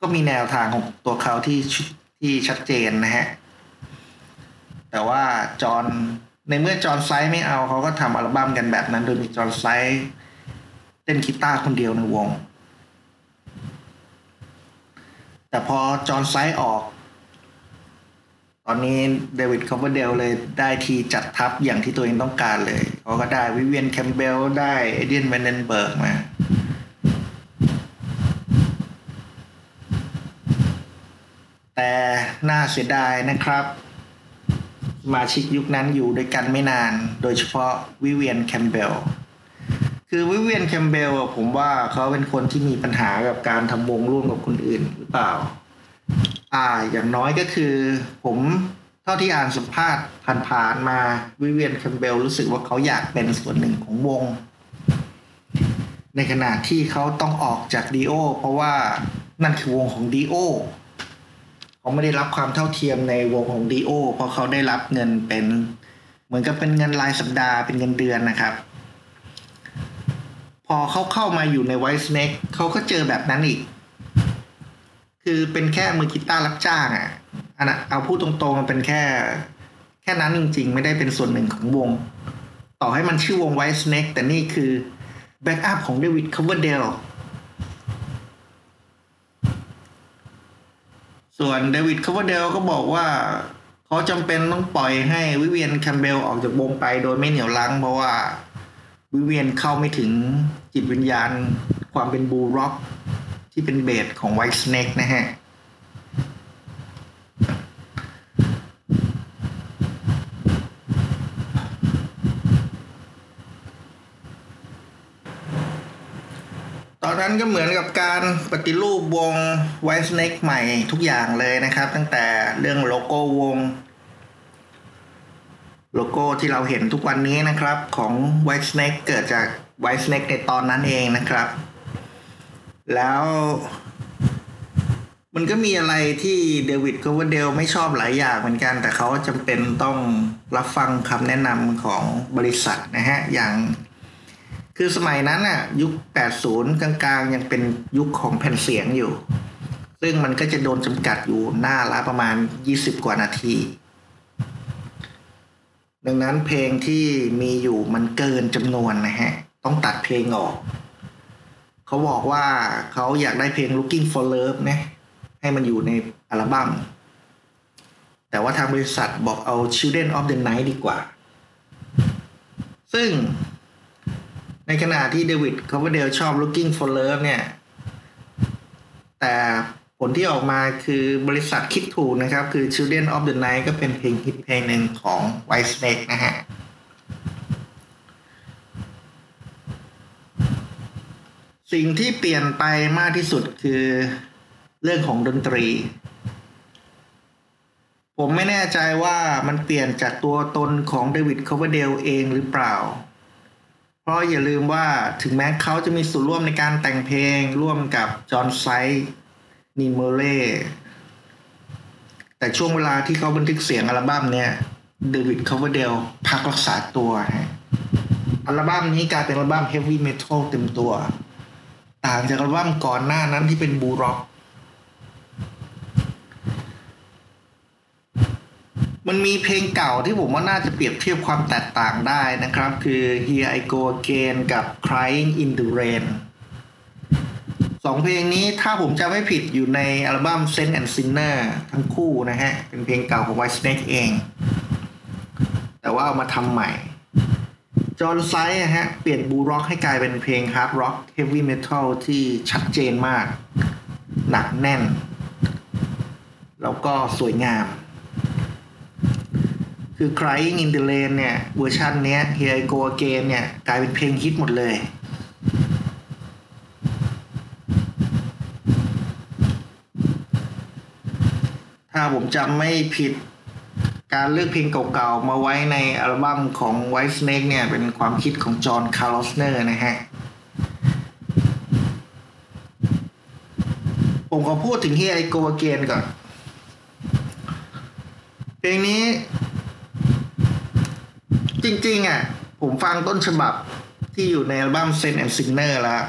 ก็มีแนวทางของตัวเขาที่ที่ชัดเจนนะฮะ แต่ว่าจอห์น ในเมื่อจอห์นไซด์ไม่เอาเขาก็ทำอัลบั้มกันแบบนั้น โดยมีจอห์นไซด์เต้นกีตาร์คนเดียวในวง แต่พอ John Sykes ออก ตอนนี้ David Coverdale เลยได้ทีจัดทัพอย่างที่ตัวเองต้องการเลย เขาก็ได้ Vivian Campbell ได้ Adrian Vandenberg มาแต่น่าเสียดายนะครับ สมาชิกยุคนั้นอยู่ด้วยกันไม่นาน โดยเฉพาะ Vivian Campbell คือ Vivian Campbell ผมว่าเขาเป็นคนที่มีปัญหากับการทำวงร่วมกับคนอื่นหรือเปล่า อ่า อย่างน้อยก็คือ ผมเท่าที่อ่านสัมภาษณ์ผ่านๆมา Vivian Campbell รู้สึกว่าเขาอยากเป็นส่วนหนึ่งของวง ในขณะที่เขาต้องออกจาก Dio เพราะว่านั่นคือวงของ Dio เขาไม่ได้รับความเท่าเทียมในวงของ Dio เพราะเขาได้รับเงินเป็น เหมือนกับเป็นเงินรายสัปดาห์เป็นเงินเดือนนะครับ พอเขาเข้ามาอยู่ใน Whitesnake เขาก็เจอแบบนั้นอีก คือเป็นแค่มือกีตาร์รับจ้างอะอันนะเอาพูดตรงๆมันเป็นแค่ แค่นั้นจริง ๆ ไม่ได้เป็นส่วนหนึ่งของวง ต่อให้มันชื่อวง Whitesnake แต่นี่คือ backup ของ David Coverdale ส่วน David Coverdale ก็บอกว่า เขาจำเป็นต้องปล่อยให้ Vivian Campbell ออกจากวงไปโดยไม่เหนี่ยวรั้งเพราะว่า วิเวียนเข้าไม่ถึงจิตวิญญาณ ความเป็นบูร็อก ที่เป็นเบสของไวท์สเน็กนะฮะ ค อนนั้น ก็เหมือนกับการปฏิรูปวง White Snake ใหม่ทุกอย่างเลยนะครับ ตั้งแต่เรื่องโลโก้วง โลโก้ที่เราเห็นทุกวันนี้นะครับของ White Snake เกิดจาก White Snake ในตอนนั้นเองนะครับ แล้วมันก็มีอะไรที่เดวิดก็ว่าเดลไม่ชอบหลายอย่างเหมือนกัน แต่เขาจำเป็นต้องรับฟังคำแนะนำของบริษัทนะฮะ อย่าง คือสมัยนั้นอะ ยุค 80 กลางๆ ยังเป็นยุคของแผ่นเสียงอยู่ ซึ่งมันก็จะโดนจำกัดอยู่หน้าละประมาณ 20 กว่านาที ดังนั้นเพลงที่มีอยู่มันเกินจำนวนนะฮะ ต้องตัดเพลงออก เขาบอกว่าเขาอยากได้เพลง looking for love นะ ให้มันอยู่ในอัลบัม้ม แต่ว่าทางบริษัทบอกเอา Children of the Night ดีกว่า ซึ่ง ในขณะที่เดวิดคาร์เดลชอบ Looking for Love เนี่ย แต่ผลที่ออกมาคือบริษัทคิดถูกนะครับ คือ Children of the Night ก็เป็นเพลงฮิตเพลงหนึ่งของ Whitesnake นะฮะ สิ่งที่เปลี่ยนไปมากที่สุดคือเรื่องของดนตรี ผมไม่แน่ใจว่ามันเปลี่ยนจากตัวตนของ David Coverdale เองหรือเปล่า เพราะอย่าลืมว่าถึงแม้เขาจะมีส่วนร่วมในการแต่งเพลงร่วมกับ John Sykes Neil Murray แต่ช่วงเวลาที่เขาบันทึกเสียงอัลบั้มเนี่ย David Coverdale พักรักษาตัวฮะอัลบั้มนี้กลายเป็นอัลบั้ม heavy metal เต็มตัว ต่างจากอัลบั้มก่อนหน้านั้นที่เป็น blues rock มันมีเพลงเก่าที่ผมว่าน่าจะเปรียบเทียบความแตกต่างได้นะครับ คือ Here I Go Again กับ Crying in the Rain สองเพลงนี้ถ้าผมจำไม่ผิดอยู่ในอัลบั้ม Saints and Sinners ทั้งคู่นะฮะ เป็นเพลงเก่าของ Whitesnake เอง แต่ว่าเอามาทำใหม่ John Sykes ฮะ เปลี่ยน blues rock ให้กลายเป็นเพลง hard rock heavy metal ที่ชัดเจนมาก หนักแน่น แล้วก็สวยงาม คือ Crying in the Rain เนี่ยเวอร์ชันเนี้ย Here I Go Again เนี่ยกลายเป็นเพลงฮิตหมดเลย ถ้าผมจำไม่ผิดการเลือกเพลงเก่าๆ มาไว้ในอัลบั้มของ Whitesnake เนี่ย เป็นความคิดของ John Kalodner นะฮะ ผมขอพูดถึง Here I Go Again ก่อน เพลงนี้ จริง ๆ อะ ผมฟังต้นฉบับที่อยู่ในอัลบั้ม Saints and Sinners แล้ว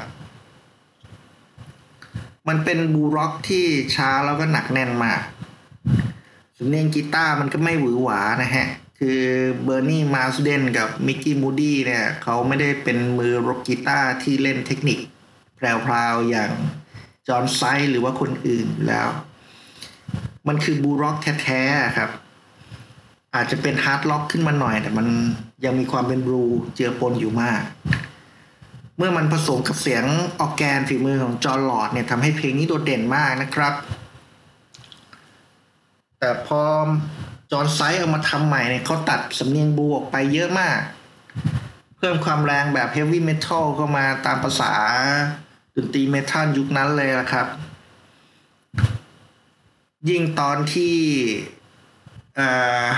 มันเป็น blues rock ที่ช้าแล้วก็หนักแน่นมากสำเนียงกีตาร์มันก็ไม่หวือหวานะฮะ คือ Bernie Marsden กับ Micky Moody เนี่ย เขาไม่ได้เป็นมือร็อกกีตาร์ที่เล่นเทคนิคแพรวๆอย่าง John Sykes หรือว่าคนอื่นแล้ว มันคือ blues rock แท้ๆครับ อาจจะเป็น hard rock ขึ้นมาหน่อย แต่มันยังมีความเป็นบลูเจือปนอยู่มาก เมื่อมันผสมกับเสียงออร์แกนฝีมือของ Jon Lord เนี่ยทำให้เพลงนี้โดดเด่นมากนะครับ แต่พอจอร์นไซส์เอามาทำใหม่เนี่ยเขาตัดสำเนียงบูออกไปเยอะมาก เพิ่มความแรงแบบ heavy metal เข้ามาตามภาษาดนตรี metal ยุคนั้นเลยละครับ ยิ่งตอนที่อ่า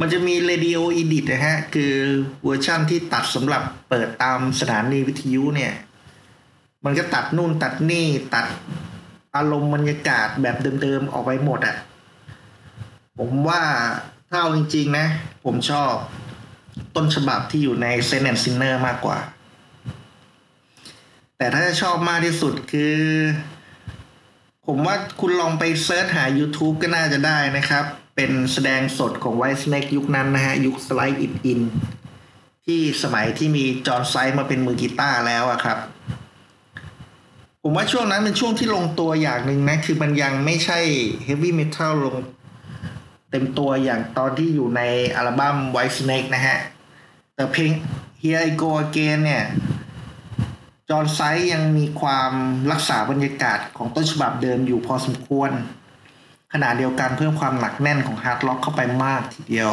มันจะมี Radio Edit นะฮะ คือเวอร์ชั่นที่ตัดสำหรับเปิดตามสถานีวิทยุเนี่ย มันก็ตัดนู่นตัดนี่ตัดอารมณ์บรรยากาศแบบเดิมๆ ออกไปหมดอะ่ะ ผมว่าถ้าเอาจริงๆนะ ผมชอบต้นฉบับที่อยู่ใน Saints and Sinners มากกว่า แต่ถ้าจะชอบมากที่สุดคือ ผมว่าคุณลองไป search หา YouTube ก็น่าจะได้นะครับ เป็นแสดงสดของ White Snake ยุคนั้นนะฮะ ยุค Slide It In ที่สมัยที่มีจอห์นไซด์มาเป็นมือกีตาร์แล้วอะครับ ผมว่าช่วงนั้นเป็นช่วงที่ลงตัวอย่างหนึ่งนะ คือมันยังไม่ใช่เฮฟวี่เมทัลลงเต็มตัวอย่างตอนที่อยู่ในอัลบั้ม White Snake นะฮะ แต่เพลง Here I Go Again เนี่ยจอห์นไซด์ยังมีความรักษาบรรยากาศของต้นฉบับเดิมอยู่พอสมควร ขณะเดียวกันเพิ่มความหนักแน่นของ hard rock เข้าไปมากทีเดียว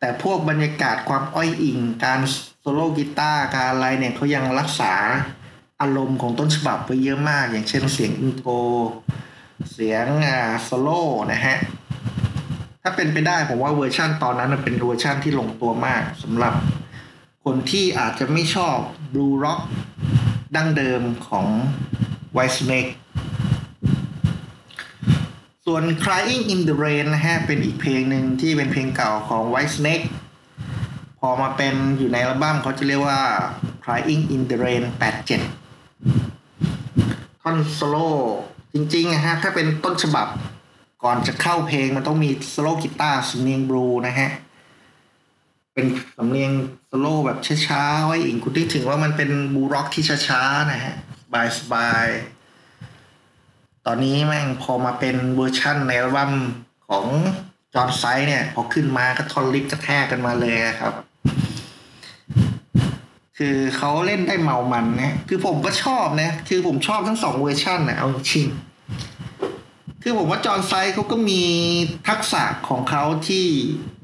แต่พวกบรรยากาศความอ้อยอิ่ง การโซโล่กีตาร์การอะไรเนี่ยเขายังรักษาอารมณ์ของต้นฉบับไปเยอะมาก อย่างเช่นเสียง intro เสียงอ่าโซโล่นะฮะ ถ้าเป็นไปได้ผมว่าเวอร์ชั่นตอนนั้นมันเป็นเวอร์ชั่นที่ลงตัวมากสำหรับคนที่อาจจะไม่ชอบ blues rock ดั้งเดิมของ White Snake ส่ ส่วน Crying in the Rain นะฮะ เป็นอีกเพลงหนึ่งที่เป็นเพลงเก่าของ White Snake พอมาเป็นอยู่ในอัลบั้มเขาจะเรียกว่า Crying in the Rain 87 ท่อนโซโล่จริงๆนะฮะ ถ้าเป็นต้นฉบับก่อนจะเข้าเพลงมันต้องมีโซโล่กีตาร์สำเนียงบลูนะฮะ เป็นสำเนียงโซโล่แบบช้าๆอ้อยอิ่งคุณนึกถึงว่ามันเป็น blues rock ที่ช้าๆนะฮะ สบายๆ ตอนนี้แม่งพอมาเป็นเวอร์ชั่นในอัลบั้มของ John Sykes เนี่ย พอขึ้นมาก็ท่อน riff กระแทกกันมาเลยครับ คือเขาเล่นได้เมามันนะคือผมก็ชอบนะ คือผมชอบทั้งสองเวอร์ชันนะเอาจริงคือผมว่า John Sykes เขาก็มีทักษะของเขาที่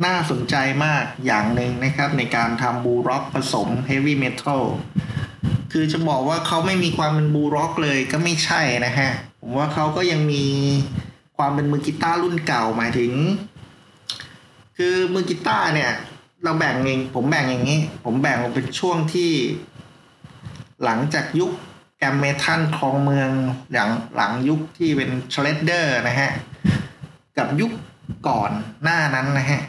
น่าสนใจมากอย่างหนึ่งนะครับ ในการทำ blues rock ผสม heavy metal คือจะบอกว่าเขาไม่มีความเป็น blues rock เลยก็ไม่ใช่นะฮะ ผมว่าเขาก็ยังมีความเป็นมือกีตาร์รุ่นเก่าหมายถึง คือมือกีตาร์เนี่ย เราแบ่งเองผมแบ่งอย่างนี้ ผมแบ่งออกเป็นช่วงที่ หลังจากยุค glam metal ครองเมืองหลังหลังยุคที่เป็น shredder นะฮะ กับยุคก่อนหน้านั้นนะฮะ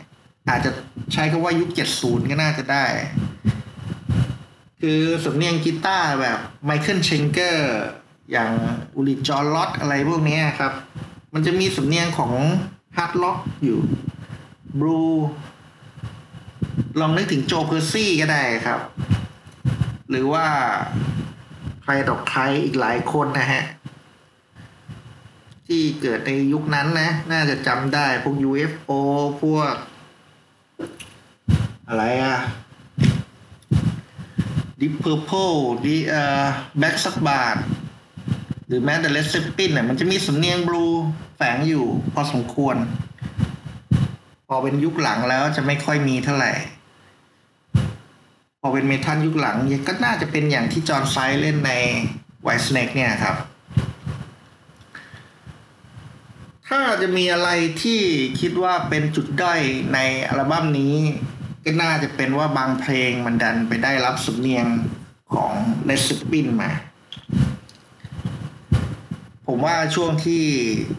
อาจจะใช้คำว่ายุค 70 ก็น่าจะได้ คือสำเนียงกีตาร์แบบ Michael Schenker อย่าง Uli Jon Roth อะไรพวกนี้ครับ มันจะมีสำเนียงของ hard rock อยู่บลูลองนึกถึง Joe Perry ก็ได้ครับ หรือว่าใครต่อใครอีกหลายคนนะฮะ ที่เกิดในยุคนั้นนะ น่าจะจำได้พวก UFO พวก อะไรอะ Deep Purple ดีเอ่อ Black Sabbath หรือแม้แต่ Led Zeppelin เนี่ยมันจะมีสำเนียงบลูแฝงอยู่พอสมควร พอเป็นยุคหลังแล้วจะไม่ค่อยมีเท่าไหร่ พอเป็นเมทัลยุคหลังก็น่าจะเป็นอย่างที่จอห์นไซเล่นใน White Snake เนี่ยครับ ถ้าจะมีอะไรที่คิดว่าเป็นจุดด้อยในอัลบั้มนี้ ก็น่าจะเป็นว่าบางเพลงมันดันไปได้รับสำเนียงของเลสปินมา ผมว่าช่วงที่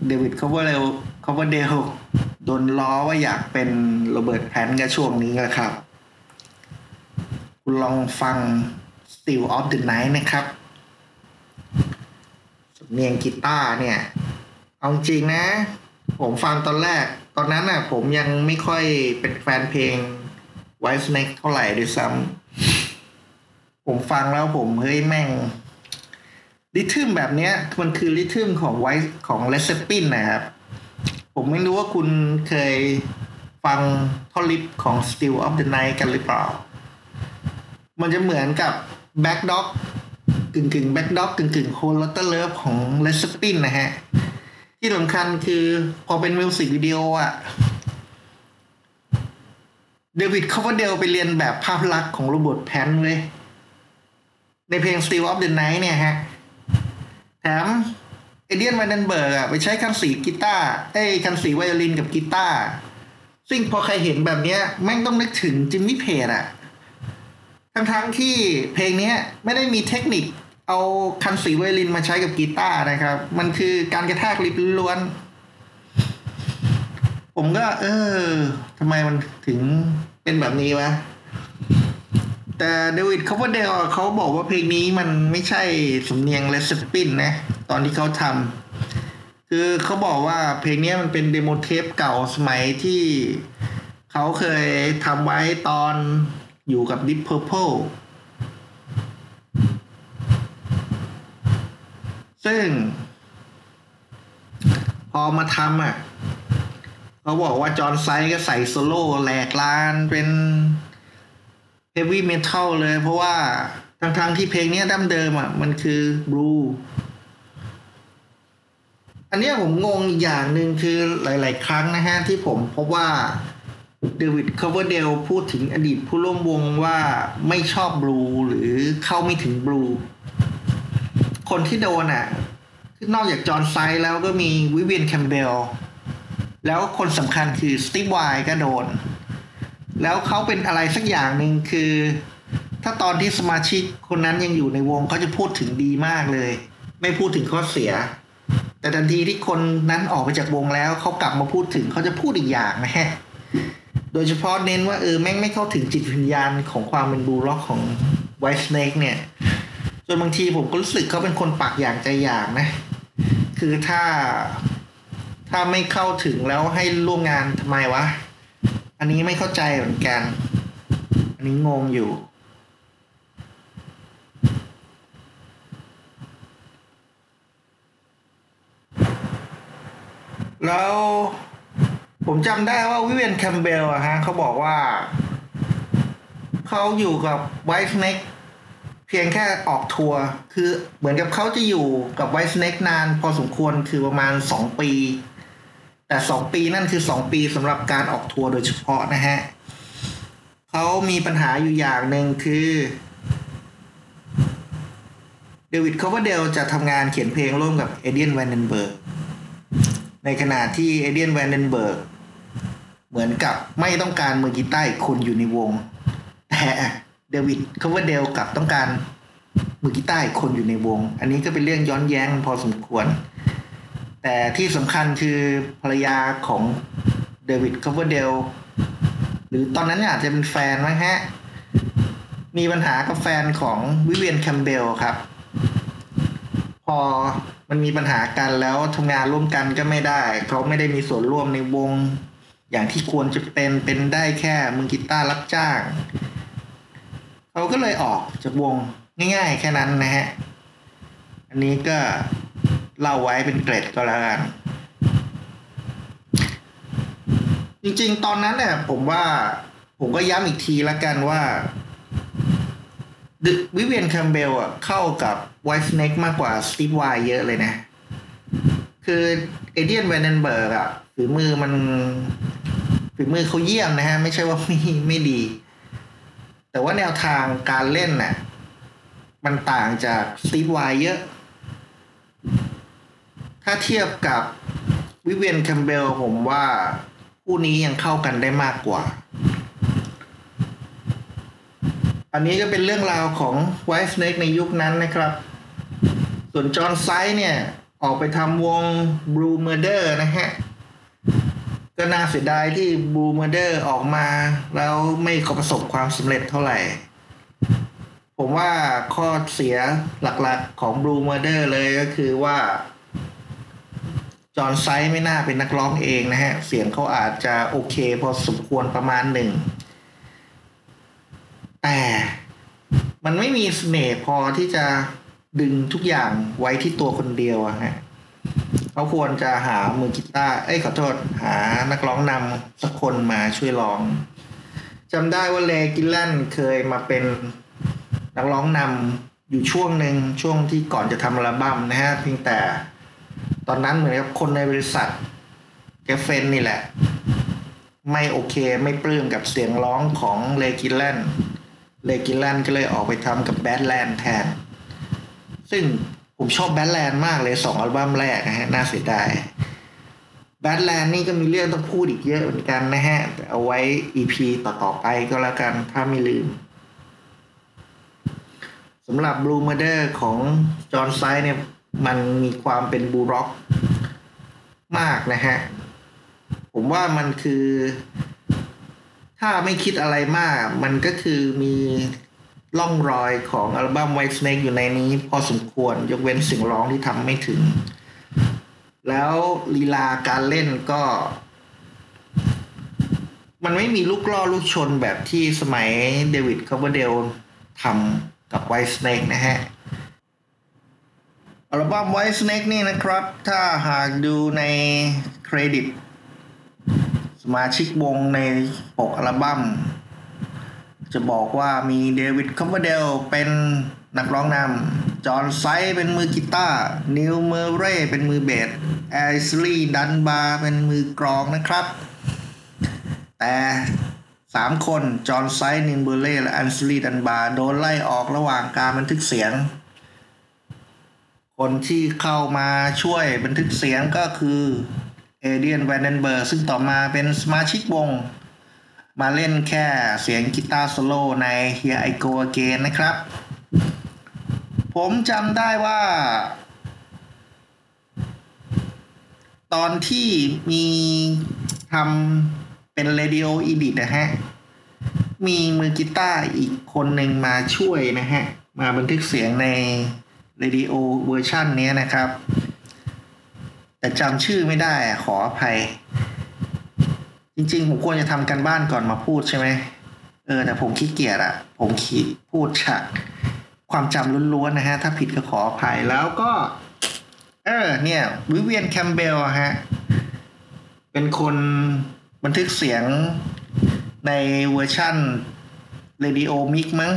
เดวิดคา v ว r ร์คา v ว r เดลโดนล้อว่าอยากเป็นโรเบิร์ตแพนก็ช่วงนี้แหละครับ คุณลองฟัง Still of the Night นะครับสำเนียงกีตาร์เนี่ย เอาจริงนะ ผมฟังตอนแรก ตอนนั้นน่ะ ผมยังไม่ค่อยเป็นแฟนเพลง White Snake เท่าไหร่ด้วยซ้ำผมฟังแล้วผมเฮ้ยแม่งริทึมแบบเนี้ย มันคือริทึมของไวของ Led Zeppelin นะครับ ผมไม่รู้ว่าคุณเคยฟังท่อน riff ของ Still of the Night กันหรือเปล่า มันจะเหมือนกับ Black Dog กึ่งกึ่ง Black Dog กึ่งกึ่ง Whole Lotta Love ของ l e s p i n นะฮะ ที่สำคัญคือพอเป็นมิวสิกวิดีโออะ เดวิดคัฟเวอร์เดลไปเลียนแบบภาพลักษณ์ของโรเบิร์ตแพลนต์เลย ในเพลง Still of the Night เนี่ยฮะ แถมเอเดรียนแวนเดนเบิร์กอะไปใช้คันสีกีตาร์เอ้คันสีไวโอลินกับกีตาร์ซึ่งพอใครเห็นแบบเนี้ย แม่งต้องนึกถึงจิมมี่เพจอะทั้งๆที่เพลงนี้ไม่ได้มีเทคนิคเอาคันสีไวโอลินมาใช้กับกีตาร์นะครับ มันคือการกระแทก riff ล้วน ผมก็ เออทำไมมันถึงเป็นแบบนี้วะ แต่เดวิดคัฟเวอร์เดลเขาบอกว่าเพลงนี้มันไม่ใช่สำเนียง Led Zeppelin นะ ตอนที่เขาทำคือเขาบอกว่าเพลงนี้มันเป็น demo tape เก่าสมัยที่เขาเคยทำไว้ตอนอยู่กับ Deep Purple ซึ่ง พอมาทำอะ เขาบอกว่าจอห์นไซกส์ก็ใส่โซโล่แหลกลานเป็นเฮฟวี่เมทัลเลย เพราะว่าทั้งที่เพลงนี้ดั้งเดิมอะ มันคือบลูส์อันนี้ผมงงอย่างหนึ่งคือหลาย ๆ ครั้งนะฮะ ที่ผมพบว่าเดวิดคัฟเวอร์เดลพูดถึงอดีตผู้ร่วมวงว่าไม่ชอบบลูส์หรือเข้าไม่ถึงบลูส์คนที่โดนอะ คือนอกจากจอห์นไซแล้วก็มีวิเวียนแคมเบล แล้วคนสำคัญคือสตีฟไวก็โดน แล้วเขาเป็นอะไรสักอย่างหนึ่งคือ ถ้าตอนที่สมาชิกคนนั้นยังอยู่ในวงเขาจะพูดถึงดีมากเลย ไม่พูดถึงข้อเสีย แต่ทันทีที่คนนั้นออกไปจากวงแล้วเขากลับมาพูดถึงเขาจะพูดอีกอย่างนะฮะโดยเฉพาะเน้นว่าเออแม่งไม่เข้าถึงจิตวิญญาณของความเป็นบูล็อกของไวท์สเนกเนี่ยจนบางทีผมก็รู้สึกเขาเป็นคนปากอย่างใจอย่างนะ คือถ้า ถ้าไม่เข้าถึงแล้วให้ร่วมงานทำไมวะ อันนี้ไม่เข้าใจเหมือนกัน อันนี้งงอยู่ แล้วผมจำได้ว่าวิเวียนแคมเบลอะฮะเขาบอกว่า เขาอยู่กับ Whitesnake เพียงแค่ออกทัวร์คือเหมือนกับเขาจะอยู่กับ Whitesnake นานพอสมควรคือประมาณสองปี แต่สองปีนั่นคือสองปีสำหรับการออกทัวร์โดยเฉพาะนะฮะเขามีปัญหาอยู่อย่างหนึ่งคือเดวิดคัฟเวอร์เดลจะทำงานเขียนเพลงร่วมกับเอเดรียนแวนเดนเบิร์กในขณะที่เอเดรียนแวนเดนเบิร์กเหมือนกับไม่ต้องการมือกีตาร์คนอยู่ในวง แต่เดวิดคัฟเวอร์เดลกลับต้องการมือกีตาร์คนอยู่ในวง อันนี้ก็เป็นเรื่องย้อนแย้งพอสมควร แต่ที่สำคัญคือภรรยาของเดวิดคัฟเวอร์เดลหรือตอนนั้นอาจจะเป็นแฟนมั้งฮะ มีปัญหากับแฟนของวิเวียนแคมเบลครับ พอมันมีปัญหากันแล้วทำงานร่วมกันก็ไม่ได้ เขาไม่ได้มีส่วนร่วมในวง อย่างที่ควรจะเป็นเป็นได้แค่มือกีตาร์รับจ้าง เขาก็เลยออกจากวงง่ายๆแค่นั้นนะฮะ อันนี้ก็ เล่าไว้เป็นเกร็ดก็แล้วกัน จริงๆ ตอนนั้นเนี่ยผมว่าผมก็ย้ำอีกทีละกันว่าวิเวียนแคมเบลอะเข้ากับWhitesnake มากกว่าสตีฟไวเยอะเลยนะ คือเอเดรียนแวนเดนเบิร์กอะฝีมือมันฝีมือเขาเยี่ยมนะฮะ ไม่ใช่ว่าไม่ไม่ดี แต่ว่าแนวทางการเล่นน่ะมันต่างจากสตีฟไวเยอะ ถ้าเทียบกับวิเวียนแคมเบลผมว่าคู่นี้ยังเข้ากันได้มากกว่า อันนี้ก็เป็นเรื่องราวของไวท์สเน็กในยุคนั้นนะครับ ส่วนจอห์นไซด์เนี่ย ออกไปทำวง Blue Murder นะฮะ ก็น่าเสียดายที่ Blue Murder ออกมาแล้วไม่ประสบความสำเร็จเท่าไหร่ ผมว่าข้อเสียหลักๆของ Blue Murder เลยก็คือว่า จอห์นไซด์ไม่น่าเป็นนักร้องเองนะฮะ เสียงเขาอาจจะโอเค พอสมควรประมาณหนึ่ง แต่มันไม่มีเสน่ห์พอที่จะดึงทุกอย่างไว้ที่ตัวคนเดียวอะฮะเขาควรจะหามือกีตาร์เอ้ยขอโทษ หานักร้องนำสักคนมาช่วยร้องจำได้ว่าเลกิลแลนเคยมาเป็นนักร้องนำอยู่ช่วงหนึ่งช่วงที่ก่อนจะทำอัลบั้มนะฮะเพียงแต่ ตอนนั้นเหมือนกับคนในบริษัทเกฟเฟนนี่แหละ ไม่โอเคไม่ปลื้มกับเสียงร้องของเรย์กิลเลนเรย์กิลเลนก็เลยออกไปทำกับ Badlands แทน ซึ่งผมชอบ Badlands มากเลยสองอัลบั้มแรกนะฮะ น่าเสียดาย Badlands นี่ก็มีเรื่องต้องพูดอีกเยอะเหมือนกันนะฮะ แต่เอาไว้ EP ต่อๆไปก็แล้วกันถ้าไม่ลืมสำหรับ Blue Murder ของจอห์นไซเนี่ย มันมีความเป็นบูร็อกมากนะฮะ ผมว่ามันคือ ถ้าไม่คิดอะไรมาก มันก็คือมีล่องรอยของอัลบั้ม White Snake อยู่ในนี้ พอสมควรยกเว้นสียงร้องที่ทำไม่ถึง แล้วลีลาการเล่นก็ มันไม่มีลูกล่อลูกชนแบบที่สมัยเดวิดคัฟเวอร์เดลทำกับ Whitesnake นะฮะ อัลบั้ม Whitesnake นี่นะครับ ถ้าหากดูในเครดิต สมาชิกวงในปกอัลบั้ม จะบอกว่ามีเดวิดคัฟเวอร์เดลเป็นนักร้องนำจอห์นไซกส์เป็นมือกีตาร์นีลเมอร์เรย์เป็นมือเบสแอชลีย์ดันบาร์เป็นมือกลองนะครับ แต่สามคน จอห์นไซกส์นีลเมอร์เรย์และแอชลีย์ดันบาร์โดนไล่ออกระหว่างการบันทึกเสียง คนที่เข้ามาช่วยบันทึกเสียงก็คือเอเดรียนแวนเดนเบิร์กซึ่งต่อมาเป็นสมาชิกวง มาเล่นแค่เสียงกีตาร์โซโล่ใน Here I Go Again นะครับ ผมจำได้ว่า ตอนที่มีทำเป็น radio edit นะฮะ มีมือกีตาร์อีกคนหนึ่งมาช่วยนะฮะ มาบันทึกเสียงใน radio version นี้นะครับ แต่จำชื่อไม่ได้ขออภัย จริงๆ ผมควรจะทำการบ้านก่อนมาพูดใช่ไหมเออ แต่ผมขี้เกียจอะผมขี้พูดฉากความจำล้วนๆนะฮะ ถ้าผิดก็ขออภัยแล้วก็ เออ เนี่ย วิเวียนแคมเบลฮะ เป็นคนบันทึกเสียงในเวอร์ชั่น Radio Mix มั้ง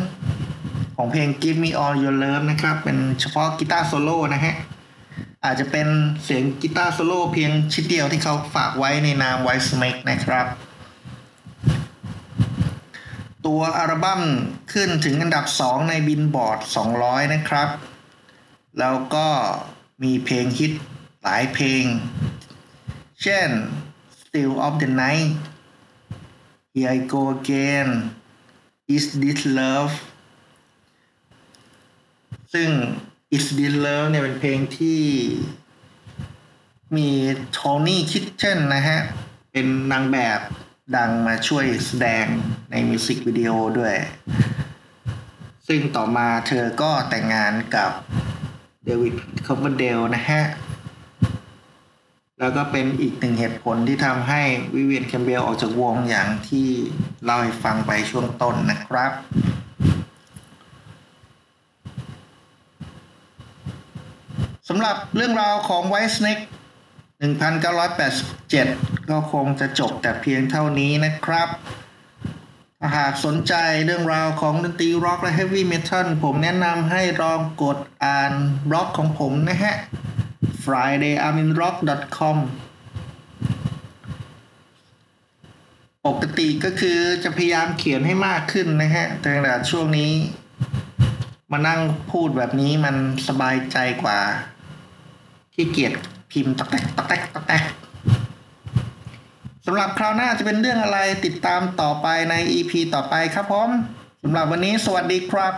ของเพลง Give Me All Your Love นะครับ เป็นเฉพาะกีตาร์โซโล่นะฮะ อาจจะเป็นเสียงกีตาร์โซโล่เพียงชิ้นเดียวที่เขาฝากไว้ในนาม Whitesnake นะครับ ตัวอัลบั้มขึ้นถึงอันดับ 2 ในบินบอร์ด 200 นะครับ แล้วก็มีเพลงฮิตหลายเพลง เช่น Still of the Night Here I Go Again Is This Love ซึ่ง Is This Love เนี่ยเป็นเพลงที่มีโทนี่คิทเช่นนะฮะ เป็นนางแบบดังมาช่วยแสดงในมิวสิกวิดีโอด้วย ซึ่งต่อมาเธอก็แต่งงานกับเดวิดคัฟเวอร์เดลนะฮะ แล้วก็เป็นอีกหนึ่งเหตุผลที่ทำให้วิเวียนแคมเบลออกจากวงอย่างที่เล่าให้ฟังไปช่วงต้นนะครับ สำหรับเรื่องราวของ Whitesnake 1987 ก็คงจะจบแต่เพียงเท่านี้นะครับ ถ้าหากสนใจเรื่องราวของดนตรีร็อกและเฮฟวี่เมทัลผมแนะนำให้ลองกดอ่านบล็อกของผมนะฮะ fridayaminrock.com ปกติก็คือจะพยายามเขียนให้มากขึ้นนะฮะ แต่ช่วงนี้ มานั่งพูดแบบนี้มันสบายใจกว่า ขี้เกียจพิมพ์ตักแตกตักแตกตักแตกสำหรับคราวหน้าจะเป็นเรื่องอะไรติดตามต่อไปใน EP ต่อไปครับผมสำหรับวันนี้สวัสดีครับ